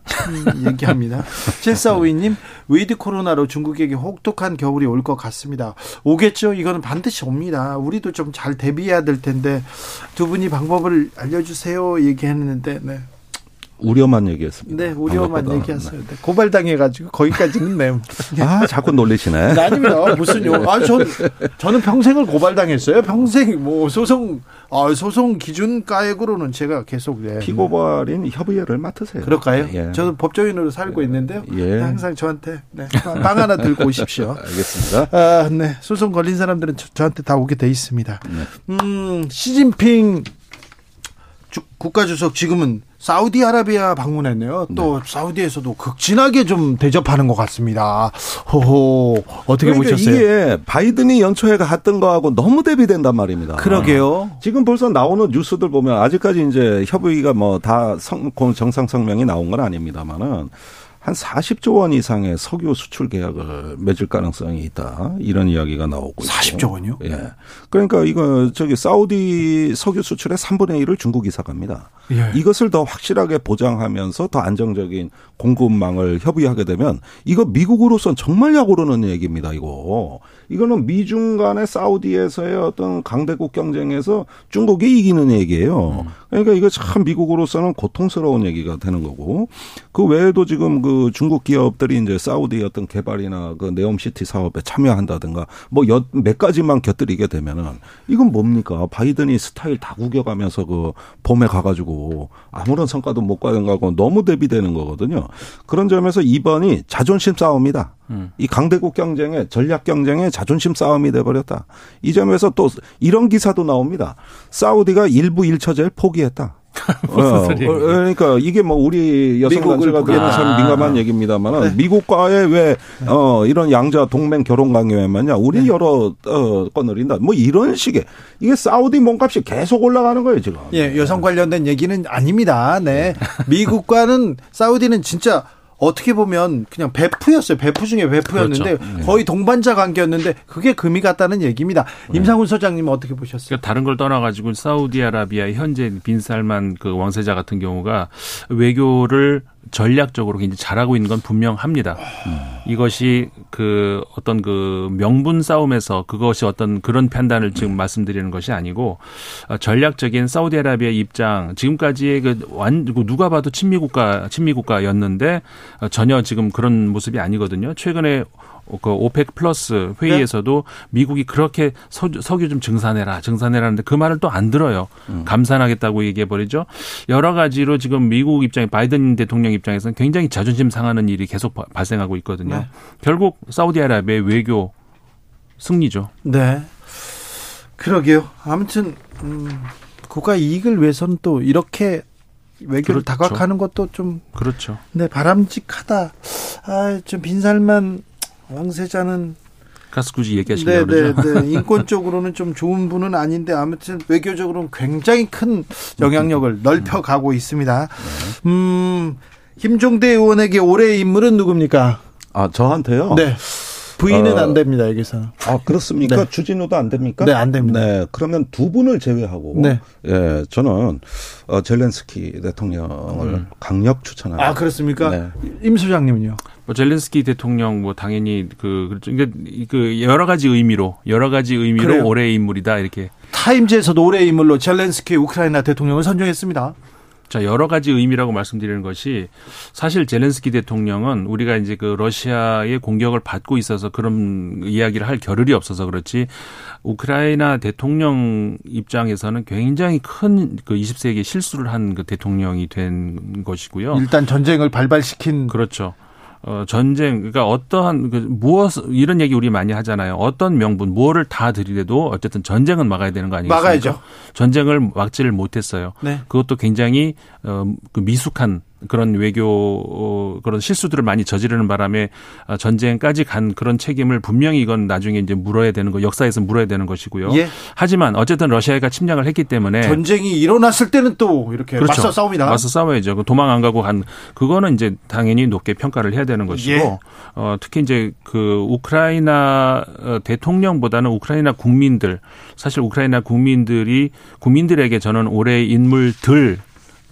얘기합니다. 7452님 위드 코로나로 중국에게 혹독한 겨울이 올 것 같습니다. 오겠죠. 이거는 반드시 옵니다. 우리도 좀 잘 대비해야 될 텐데 두 분이 방법을 알려주세요. 얘기했는데 네. 우려만 얘기했습니다. 네, 우려만 얘기했어요. 네. 고발당해가지고 거기까지는 네. 아, 자꾸 놀리시네. 네, 아닙니다. 무슨 요? 아, 전 저는 평생을 고발당했어요. 평생 뭐 소송, 아, 소송 기준 가액으로는 제가 계속 네. 피고발인 협의회를 맡으세요. 그럴까요? 예. 저는 법조인으로 살고 예. 있는데요. 예. 항상 저한테 네, 빵 하나 들고 오십시오. 알겠습니다. 아, 네, 소송 걸린 사람들은 저, 한테다 오게 돼 있습니다. 네. 음, 시진핑 국가주석 지금은 사우디아라비아 방문했네요. 또 네. 사우디에서도 극진하게 좀 대접하는 것 같습니다. 호호 어떻게 그러니까 보셨어요? 이게 바이든이 연초에 갔던 거하고 너무 대비된단 말입니다. 그러게요. 지금 벌써 나오는 뉴스들 보면 아직까지 이제 협의가 뭐 다 정상 성명이 나온 건 아닙니다만은 한 40조 원 이상의 석유 수출 계약을 맺을 가능성이 있다. 이런 이야기가 나오고 40조 원이요? 예. 그러니까 이거 저기 사우디 석유 수출의 3분의 1을 중국이 사갑니다. 예. 이것을 더 확실하게 보장하면서 더 안정적인 공급망을 협의하게 되면 이거 미국으로선 정말 약 오르는 얘기입니다. 이거. 이거는 미중 간의 사우디에서의 어떤 강대국 경쟁에서 중국이 이기는 얘기예요. 그러니까 이거 참 미국으로서는 고통스러운 얘기가 되는 거고 그 외에도 지금 그 중국 기업들이 이제 사우디 어떤 개발이나 그 네옴시티 사업에 참여한다든가 뭐 몇 가지만 곁들이게 되면은 이건 뭡니까? 바이든이 스타일 다 구겨가면서 그 봄에 가가지고 아무런 성과도 못 가는 거고 너무 대비되는 거거든요. 그런 점에서 이번이 자존심 싸움이다. 음. 이 강대국 경쟁의 전략 경쟁의 자존심 싸움이 돼버렸다. 이 점에서 또 이런 기사도 나옵니다. 사우디가 일부 일처제를 포기했다. 어, 그러니까 이게 뭐 우리 여성 단체가 보기에는 참 민감한 얘기입니다만 네. 미국과의 왜 네. 어, 이런 양자 동맹 결혼 관계만냐 우리 네. 여러 어, 꺼내린다 뭐 이런 식의 이게 사우디 몸값이 계속 올라가는 거예요 지금. 예, 여성 관련된 얘기는 아닙니다. 네, 미국과는 사우디는 진짜 어떻게 보면 그냥 베프였어요. 베프 중에 베프였는데 그렇죠. 네. 거의 동반자 관계였는데 그게 금이 갔다는 얘기입니다. 네. 임상훈 소장님 어떻게 보셨어요? 그러니까 다른 걸 떠나가지고 사우디아라비아 현재 빈살만 그 왕세자 같은 경우가 외교를 전략적으로 굉장히 잘하고 있는 건 분명합니다. 음. 이것이 그 어떤 그 명분 싸움에서 그것이 어떤 그런 판단을 지금 말씀드리는 것이 아니고 어, 전략적인 사우디아라비아 입장 지금까지의 그완 그 누가 봐도 친미 국가 친미 국가였는데 어, 전혀 지금 그런 모습이 아니거든요. 최근에 그 오펙 플러스 회의에서도 네. 미국이 그렇게 석유, 석유 좀 증산해라, 증산해라는데 그 말을 또 안 들어요. 음. 감산하겠다고 얘기해 버리죠. 여러 가지로 지금 미국 입장에 바이든 대통령 입장에서는 굉장히 자존심 상하는 일이 계속 발생하고 있거든요. 네. 결국 사우디아라비아의 외교 승리죠. 네. 그러게요. 아무튼 음, 국가 이익을 위해서는 또 이렇게 외교를 그렇죠. 다각하는 것도 좀 그렇죠. 네, 바람직하다. 아, 좀 빈살만 왕세자는 가스 굳이 얘기하시려고 네, 그러죠. 네, 네. 인권적으로는 좀 좋은 분은 아닌데 아무튼 외교적으로는 굉장히 큰 영향력을 넓혀가고 있습니다. 음, 김종대 의원에게 올해의 인물은 누굽니까? 아, 저한테요? 네. 부인은 어, 안 됩니다, 여기서. 아, 그렇습니까? 네. 주진우도 안 됩니까? 네, 안 됩니다. 네. 그러면 두 분을 제외하고. 네. 예, 저는, 어, 젤렌스키 대통령을 음. 강력 추천합니다. 아, 그렇습니까? 네. 임 소장님은요? 뭐 젤렌스키 대통령 뭐 당연히 그, 그러니까 그 여러 가지 의미로, 여러 가지 의미로 그래요. 올해의 인물이다, 이렇게. 타임즈에서도 올해의 인물로 젤렌스키 우크라이나 대통령을 선정했습니다. 자, 여러 가지 의미라고 말씀드리는 것이 사실 젤렌스키 대통령은 우리가 이제 그 러시아의 공격을 받고 있어서 그런 이야기를 할 겨를이 없어서 그렇지 우크라이나 대통령 입장에서는 굉장히 큰 그 20세기 실수를 한 그 대통령이 된 것이고요. 일단 전쟁을 발발시킨 그렇죠. 어, 전쟁, 그러니까 어떠한, 그, 무엇, 이런 얘기 우리 많이 하잖아요. 어떤 명분, 무엇을 다 들이대도 어쨌든 전쟁은 막아야 되는 거 아니겠습니까? 막아야죠. 전쟁을 막지를 못했어요. 네. 그것도 굉장히, 어, 그 미숙한 그런 외교 어, 그런 실수들을 많이 저지르는 바람에 아, 전쟁까지 간 그런 책임을 분명히 이건 나중에 이제 물어야 되는 거 역사에서 물어야 되는 것이고요. 예. 하지만 어쨌든 러시아가 침략을 했기 때문에 전쟁이 일어났을 때는 또 이렇게 그렇죠. 맞서 싸웁니다. 맞서 싸워야죠. 그 도망 안 가고 간 그거는 이제 당연히 높게 평가를 해야 되는 것이고 예. 어, 특히 이제 그 우크라이나 어, 대통령보다는 우크라이나 국민들 사실 우크라이나 국민들이 국민들에게 저는 올해 인물들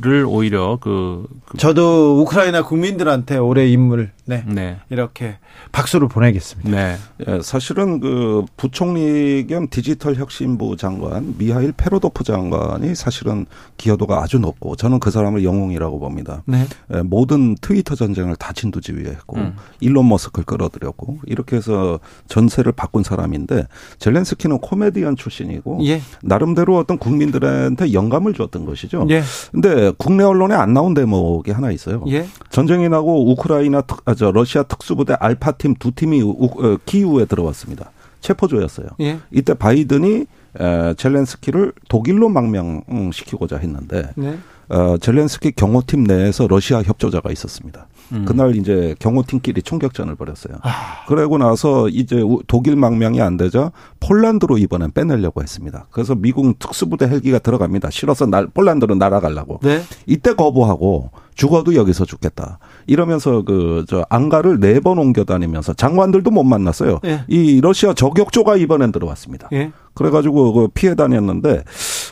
를 오히려 그, 그 저도 우크라이나 국민들한테 올해 인물 네, 네. 이렇게 박수를 보내겠습니다. 네. 예, 사실은 그 부총리 겸 디지털 혁신부 장관 미하일 페도로프 장관이 사실은 기여도가 아주 높고 저는 그 사람을 영웅이라고 봅니다. 네. 예, 모든 트위터 전쟁을 다 진두지휘했고 음. 일론 머스크를 끌어들였고 이렇게 해서 전세를 바꾼 사람인데 젤렌스키는 코미디언 출신이고 예. 나름대로 어떤 국민들한테 영감을 줬던 것이죠. 예. 근데 국내 언론에 안 나온 대목이 하나 있어요. 예. 전쟁이 나고 우크라이나 특, 아, 저 러시아 특수부대 알파팀 두 팀이 우, 어, 키우에 들어왔습니다. 체포조였어요. 예. 이때 바이든이 에, 젤렌스키를 독일로 망명시키고자 했는데 네. 어, 젤렌스키 경호팀 내에서 러시아 협조자가 있었습니다. 음. 그날 이제 경호팀끼리 총격전을 벌였어요. 아. 그러고 나서 이제 독일 망명이 안 되자 폴란드로 이번엔 빼내려고 했습니다. 그래서 미국 특수부대 헬기가 들어갑니다. 실어서 날, 폴란드로 날아가려고. 네. 이때 거부하고 죽어도 여기서 죽겠다. 이러면서 그 저 안가를 네 번 옮겨 다니면서 장관들도 못 만났어요. 예. 이 러시아 저격조가 이번엔 들어왔습니다. 예. 그래가지고 그 피해 다녔는데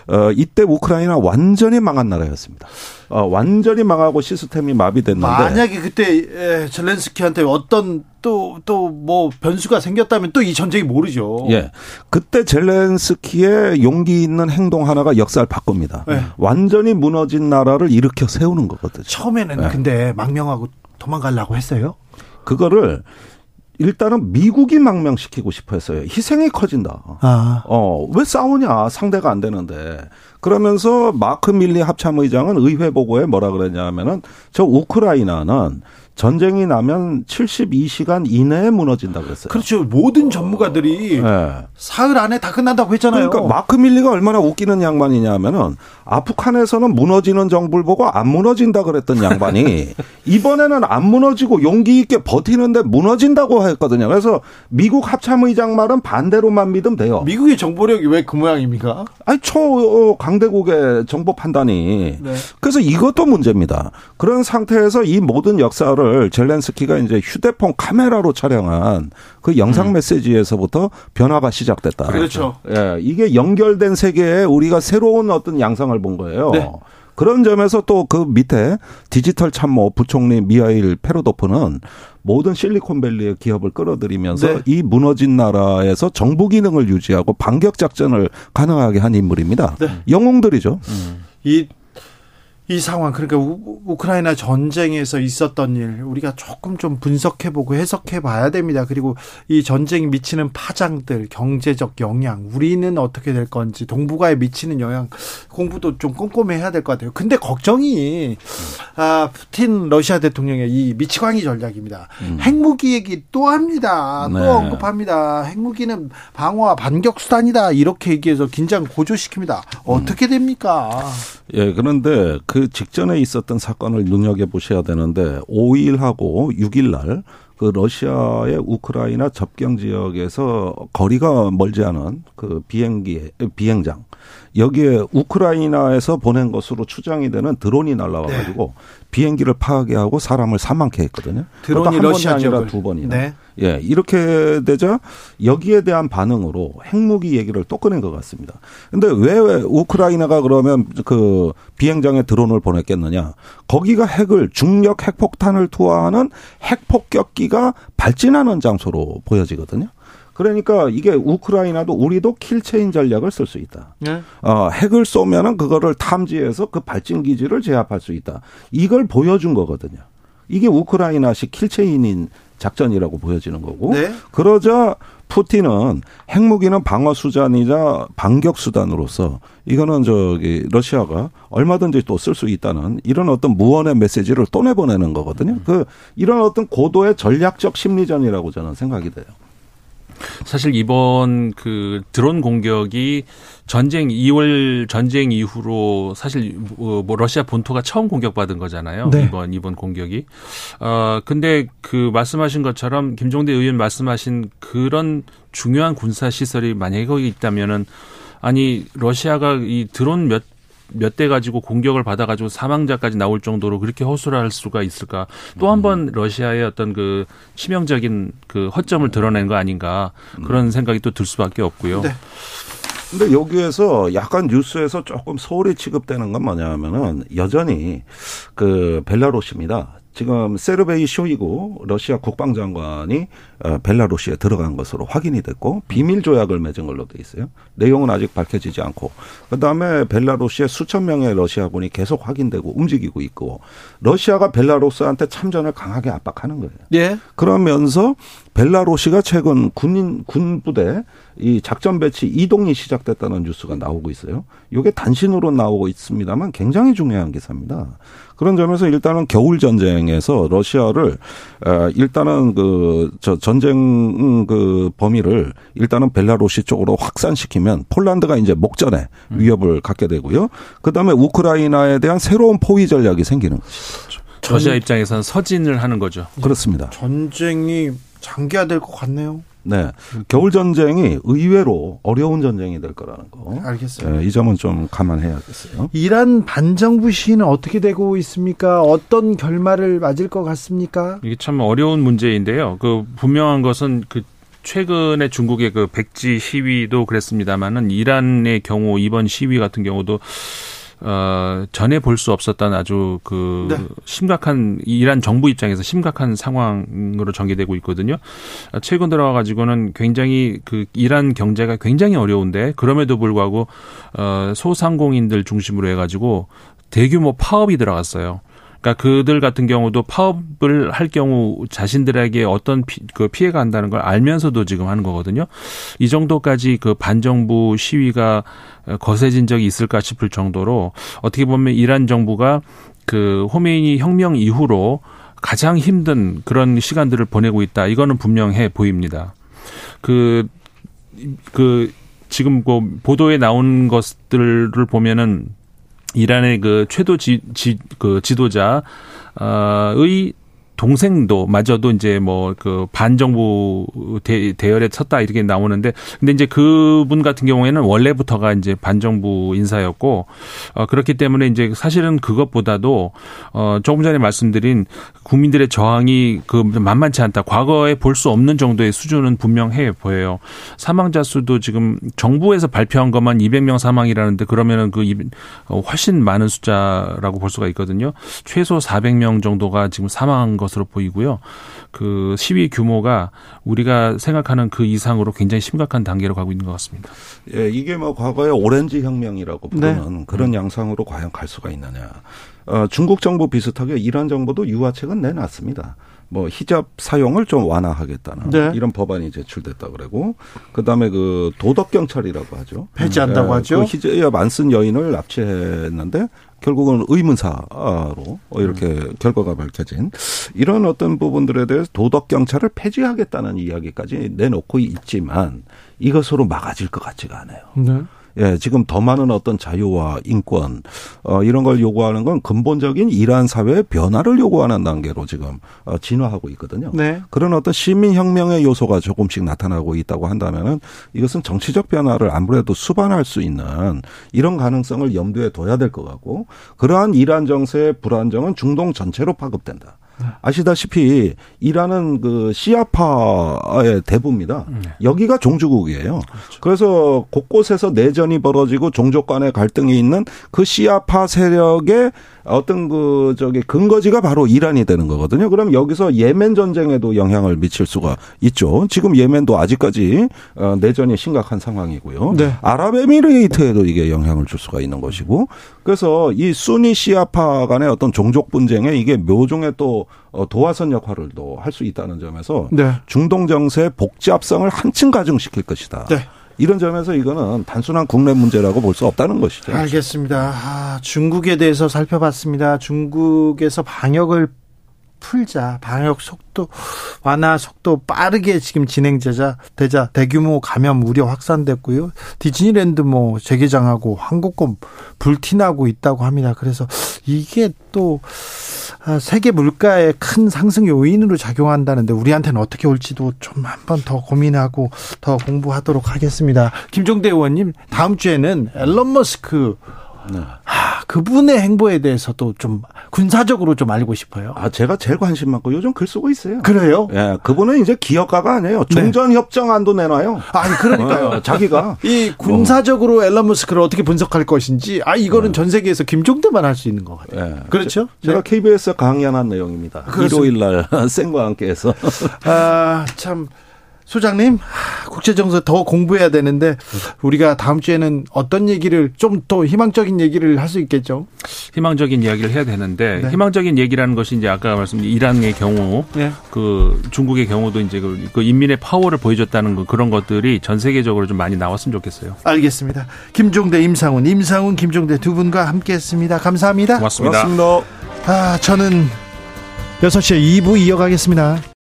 어 이때 우크라이나 완전히 망한 나라였습니다. 어 완전히 망하고 시스템이 마비됐는데 만약에 그때 젤렌스키한테 어떤 또 또 뭐 변수가 생겼다면 또 이 전쟁이 모르죠. 예. 그때 젤렌스키의 용기 있는 행동 하나가 역사를 바꿉니다. 예. 완전히 무너진 나라를 일으켜 세우는 거거든요. 처음에는 예. 근데 망명하고 도망가려고 했어요? 그거를 일단은 미국이 망명시키고 싶어 했어요. 희생이 커진다. 아. 어, 왜 싸우냐? 상대가 안 되는데. 그러면서 마크 밀리 합참의장은 의회 보고에 뭐라 그랬냐면은 저 우크라이나는 전쟁이 나면 72시간 이내에 무너진다 그랬어요. 그렇죠. 모든 전문가들이 네. 사흘 안에 다 끝난다고 했잖아요. 그러니까 마크 밀리가 얼마나 웃기는 양반이냐면은 아프간에서는 무너지는 정부를 보고 안 무너진다 그랬던 양반이 이번에는 안 무너지고 용기 있게 버티는데 무너진다고 했거든요. 그래서 미국 합참의장 말은 반대로만 믿으면 돼요. 미국의 정보력이 왜 그 모양입니까? 아니 초 강대국의 정보 판단이 네. 그래서 이것도 문제입니다. 그런 상태에서 이 모든 역사를 걸 젤렌스키가 이제 휴대폰 카메라로 촬영한 그 영상 음. 메시지에서부터 변화가 시작됐다. 그렇죠. 예, 이게 연결된 세계에 우리가 새로운 어떤 양상을 본 거예요. 네. 그런 점에서 또 그 밑에 디지털 참모 부총리 미하일 페로도프는 모든 실리콘밸리의 기업을 끌어들이면서 네. 이 무너진 나라에서 정부 기능을 유지하고 반격 작전을 가능하게 한 인물입니다. 네. 영웅들이죠. 음. 이 이 상황 그러니까 우, 크라이나 전쟁에서 있었던 일 우리가 조금 좀 분석해 보고 해석해 봐야 됩니다. 그리고 이 전쟁이 미치는 파장들, 경제적 영향, 우리는 어떻게 될 건지, 동북아에 미치는 영향 공부도 좀 꼼꼼히 해야 될 것 같아요. 근데 걱정이 아 푸틴 러시아 대통령의 이 미치광이 전략입니다. 음. 핵무기 얘기 또 합니다. 또 네. 언급합니다. 핵무기는 방어와 반격 수단이다 이렇게 얘기해서 긴장 고조시킵니다. 어떻게 됩니까? 예, 그런데 그그 직전에 있었던 사건을 눈여겨 보셔야 되는데 5일하고 6일 날 그 러시아의 우크라이나 접경 지역에서 거리가 멀지 않은 그 비행기 비행장 여기에 우크라이나에서 보낸 것으로 추정이 되는 드론이 날라와 가지고 네. 비행기를 파괴하고 사람을 사망케 했거든요. 드론이 러시아 아니라 두 번이나. 네. 예, 이렇게 되자 여기에 대한 반응으로 핵무기 얘기를 또 꺼낸 것 같습니다. 근데 왜 우크라이나가 그러면 그 비행장에 드론을 보냈겠느냐? 거기가 핵을 중력 핵폭탄을 투하하는 핵폭격기가 발진하는 장소로 보여지거든요. 그러니까 이게 우크라이나도 우리도 킬체인 전략을 쓸 수 있다. 네. 어, 핵을 쏘면은 그거를 탐지해서 그 발진 기지를 제압할 수 있다. 이걸 보여준 거거든요. 이게 우크라이나식 킬체인인 작전이라고 보여지는 거고 네. 그러자 푸틴은 핵무기는 방어 수단이자 반격 수단으로서 이거는 저기 러시아가 얼마든지 또 쓸 수 있다는 이런 어떤 무언의 메시지를 또 내보내는 거거든요. 그 이런 어떤 고도의 전략적 심리전이라고 저는 생각이 돼요. 사실 이번 그 드론 공격이 전쟁 2월 전쟁 이후로 사실 뭐, 뭐 러시아 본토가 처음 공격받은 거잖아요. 네. 이번 이번 공격이. 어 근데 그 말씀하신 것처럼 김종대 의원 말씀하신 그런 중요한 군사 시설이 만약에 거기 있다면은 아니 러시아가 이 드론 몇 몇 대 가지고 공격을 받아가지고 사망자까지 나올 정도로 그렇게 허술할 수가 있을까? 또 한번 음. 러시아의 어떤 그 치명적인 그 허점을 드러낸 거 아닌가 그런 음. 생각이 또 들 수밖에 없고요. 네. 근데 여기에서 약간 뉴스에서 조금 소홀히 취급되는 건 뭐냐면은 여전히 그 벨라루시입니다. 지금 세르베이 쇼이고 러시아 국방장관이 어, 벨라루시에 들어간 것으로 확인이 됐고 비밀 조약을 맺은 걸로 돼 있어요. 내용은 아직 밝혀지지 않고 그다음에 벨라루시에 수천 명의 러시아군이 계속 확인되고 움직이고 있고 러시아가 벨라루스한테 참전을 강하게 압박하는 거예요. 예. 그러면서 벨라루시가 최근 군인 군 부대 이 작전 배치 이동이 시작됐다는 뉴스가 나오고 있어요. 이게 단신으로 나오고 있습니다만 굉장히 중요한 기사입니다. 그런 점에서 일단은 겨울 전쟁에서 러시아를 일단은 그 저 전쟁 그 범위를 일단은 벨라루시 쪽으로 확산시키면 폴란드가 이제 목전에 음. 위협을 갖게 되고요. 그다음에 우크라이나에 대한 새로운 포위 전략이 생기는 것이죠. 러시아 입장에서는 서진을 하는 거죠. 그렇습니다. 전쟁이 장기화될 것 같네요. 네. 겨울 전쟁이 의외로 어려운 전쟁이 될 거라는 거. 알겠습니다. 네, 이 점은 좀 감안해야겠어요. 이란 반정부 시위는 어떻게 되고 있습니까? 어떤 결말을 맞을 것 같습니까? 이게 참 어려운 문제인데요. 그 분명한 것은 그 최근에 중국의 그 백지 시위도 그랬습니다만은 이란의 경우 이번 시위 같은 경우도 어, 전에 볼 수 없었던 아주 그 네. 심각한 이란 정부 입장에서 심각한 상황으로 전개되고 있거든요. 최근 들어와 가지고는 굉장히 그 이란 경제가 굉장히 어려운데 그럼에도 불구하고 어, 소상공인들 중심으로 해 가지고 대규모 파업이 들어갔어요. 그러니까 그들 같은 경우도 파업을 할 경우 자신들에게 어떤 피, 그 피해가 간다는 걸 알면서도 지금 하는 거거든요. 이 정도까지 그 반정부 시위가 거세진 적이 있을까 싶을 정도로 어떻게 보면 이란 정부가 그 호메이니 혁명 이후로 가장 힘든 그런 시간들을 보내고 있다. 이거는 분명해 보입니다. 그, 그, 지금 그 보도에 나온 것들을 보면은 이란의 그 최도 지, 지, 그 지도자의 동생도 마저도 이제 뭐 그 반정부 대, 대열에 섰다 이렇게 나오는데 근데 이제 그분 같은 경우에는 원래부터가 이제 반정부 인사였고 어 그렇기 때문에 이제 사실은 그것보다도 어 조금 전에 말씀드린 국민들의 저항이 그 만만치 않다. 과거에 볼 수 없는 정도의 수준은 분명해 보여요. 사망자 수도 지금 정부에서 발표한 것만 200명 사망이라는데 그러면은 그 어, 훨씬 많은 숫자라고 볼 수가 있거든요. 최소 400명 정도가 지금 사망한 것 것으로 보이고요. 그 시위 규모가 우리가 생각하는 그 이상으로 굉장히 심각한 단계로 가고 있는 것 같습니다. 예, 이게 뭐 과거의 오렌지 혁명이라고 부르는 네. 그런 음. 양상으로 과연 갈 수가 있느냐. 어, 중국 정부 비슷하게 이란 정부도 유화책은 내놨습니다. 뭐 히잡 사용을 좀 완화하겠다는 네. 이런 법안이 제출됐다 그러고 그다음에 그 도덕 경찰이라고 하죠. 폐지한다고 네, 하죠. 그 히잡 안쓴 여인을 납치했는데 결국은 의문사로 이렇게 음. 결과가 밝혀진 이런 어떤 부분들에 대해서 도덕 경찰을 폐지하겠다는 이야기까지 내놓고 있지만 이것으로 막아질 것 같지가 않아요. 네. 예, 지금 더 많은 어떤 자유와 인권 어 이런 걸 요구하는 건 근본적인 이란 사회의 변화를 요구하는 단계로 지금 어 진화하고 있거든요. 네. 그런 어떤 시민 혁명의 요소가 조금씩 나타나고 있다고 한다면은 이것은 정치적 변화를 아무래도 수반할 수 있는 이런 가능성을 염두에 둬야 될 것 같고 그러한 이란 정세의 불안정은 중동 전체로 파급된다. 아시다시피 이란은 그 시아파의 대부입니다. 네. 여기가 종주국이에요. 그렇죠. 그래서 곳곳에서 내전이 벌어지고 종족 간의 갈등이 있는 그 시아파 세력의 어떤 그 저기 근거지가 바로 이란이 되는 거거든요. 그럼 여기서 예멘 전쟁에도 영향을 미칠 수가 있죠. 지금 예멘도 아직까지 어, 내전이 심각한 상황이고요. 네. 아랍에미레이트에도 이게 영향을 줄 수가 있는 것이고 그래서 이 순위 시아파 간의 어떤 종족 분쟁에 이게 묘종의 또 어, 도화선 역할을 또 할 수 있다는 점에서 네. 중동 정세의 복잡성을 한층 가중시킬 것이다. 네. 이런 점에서 이거는 단순한 국내 문제라고 볼 수 없다는 것이죠. 알겠습니다. 아, 중국에 대해서 살펴봤습니다. 중국에서 방역을 풀자 방역 속도 완화 속도 빠르게 지금 진행되자 되자 대규모 감염 우려 확산됐고요. 디즈니랜드 뭐 재개장하고 항공권 불티나고 있다고 합니다. 그래서 이게 또 아, 세계 물가의 큰 상승 요인으로 작용한다는데 우리한테는 어떻게 올지도 좀 한번 더 고민하고 더 공부하도록 하겠습니다. 김종대 의원님 다음 주에는 앨런 머스크 네. 하, 그분의 행보에 대해서도 좀 군사적으로 좀 알고 싶어요. 아, 제가 제일 관심 많고 요즘 글 쓰고 있어요. 그래요? 예, 그분은 이제 기업가가 아니에요. 네. 종전 협정안도 내놔요. 아니, 그러니까요. 어, 자기가. 이 군사적으로 앨런 머스크를 어떻게 분석할 것인지, 아, 이거는 네. 전 세계에서 김종대만 할 수 있는 것 같아요. 예. 그렇죠? 제, 가 KBS 강연한 내용입니다. 일요일 날 생과 함께 해서. 아, 참. 소장님, 국제정세 더 공부해야 되는데 우리가 다음 주에는 어떤 얘기를 좀 더 희망적인 얘기를 할 수 있겠죠? 희망적인 이야기를 해야 되는데 네. 희망적인 얘기라는 것이 이제 아까 말씀드린 이란의 경우, 네. 그 중국의 경우도 이제 그, 그 인민의 파워를 보여줬다는 그 그런 것들이 전 세계적으로 좀 많이 나왔으면 좋겠어요. 알겠습니다. 김종대, 임상훈, 임상훈, 김종대 두 분과 함께했습니다. 감사합니다. 고맙습니다. 고맙습니다. 아, 저는 6시에 2부 이어가겠습니다.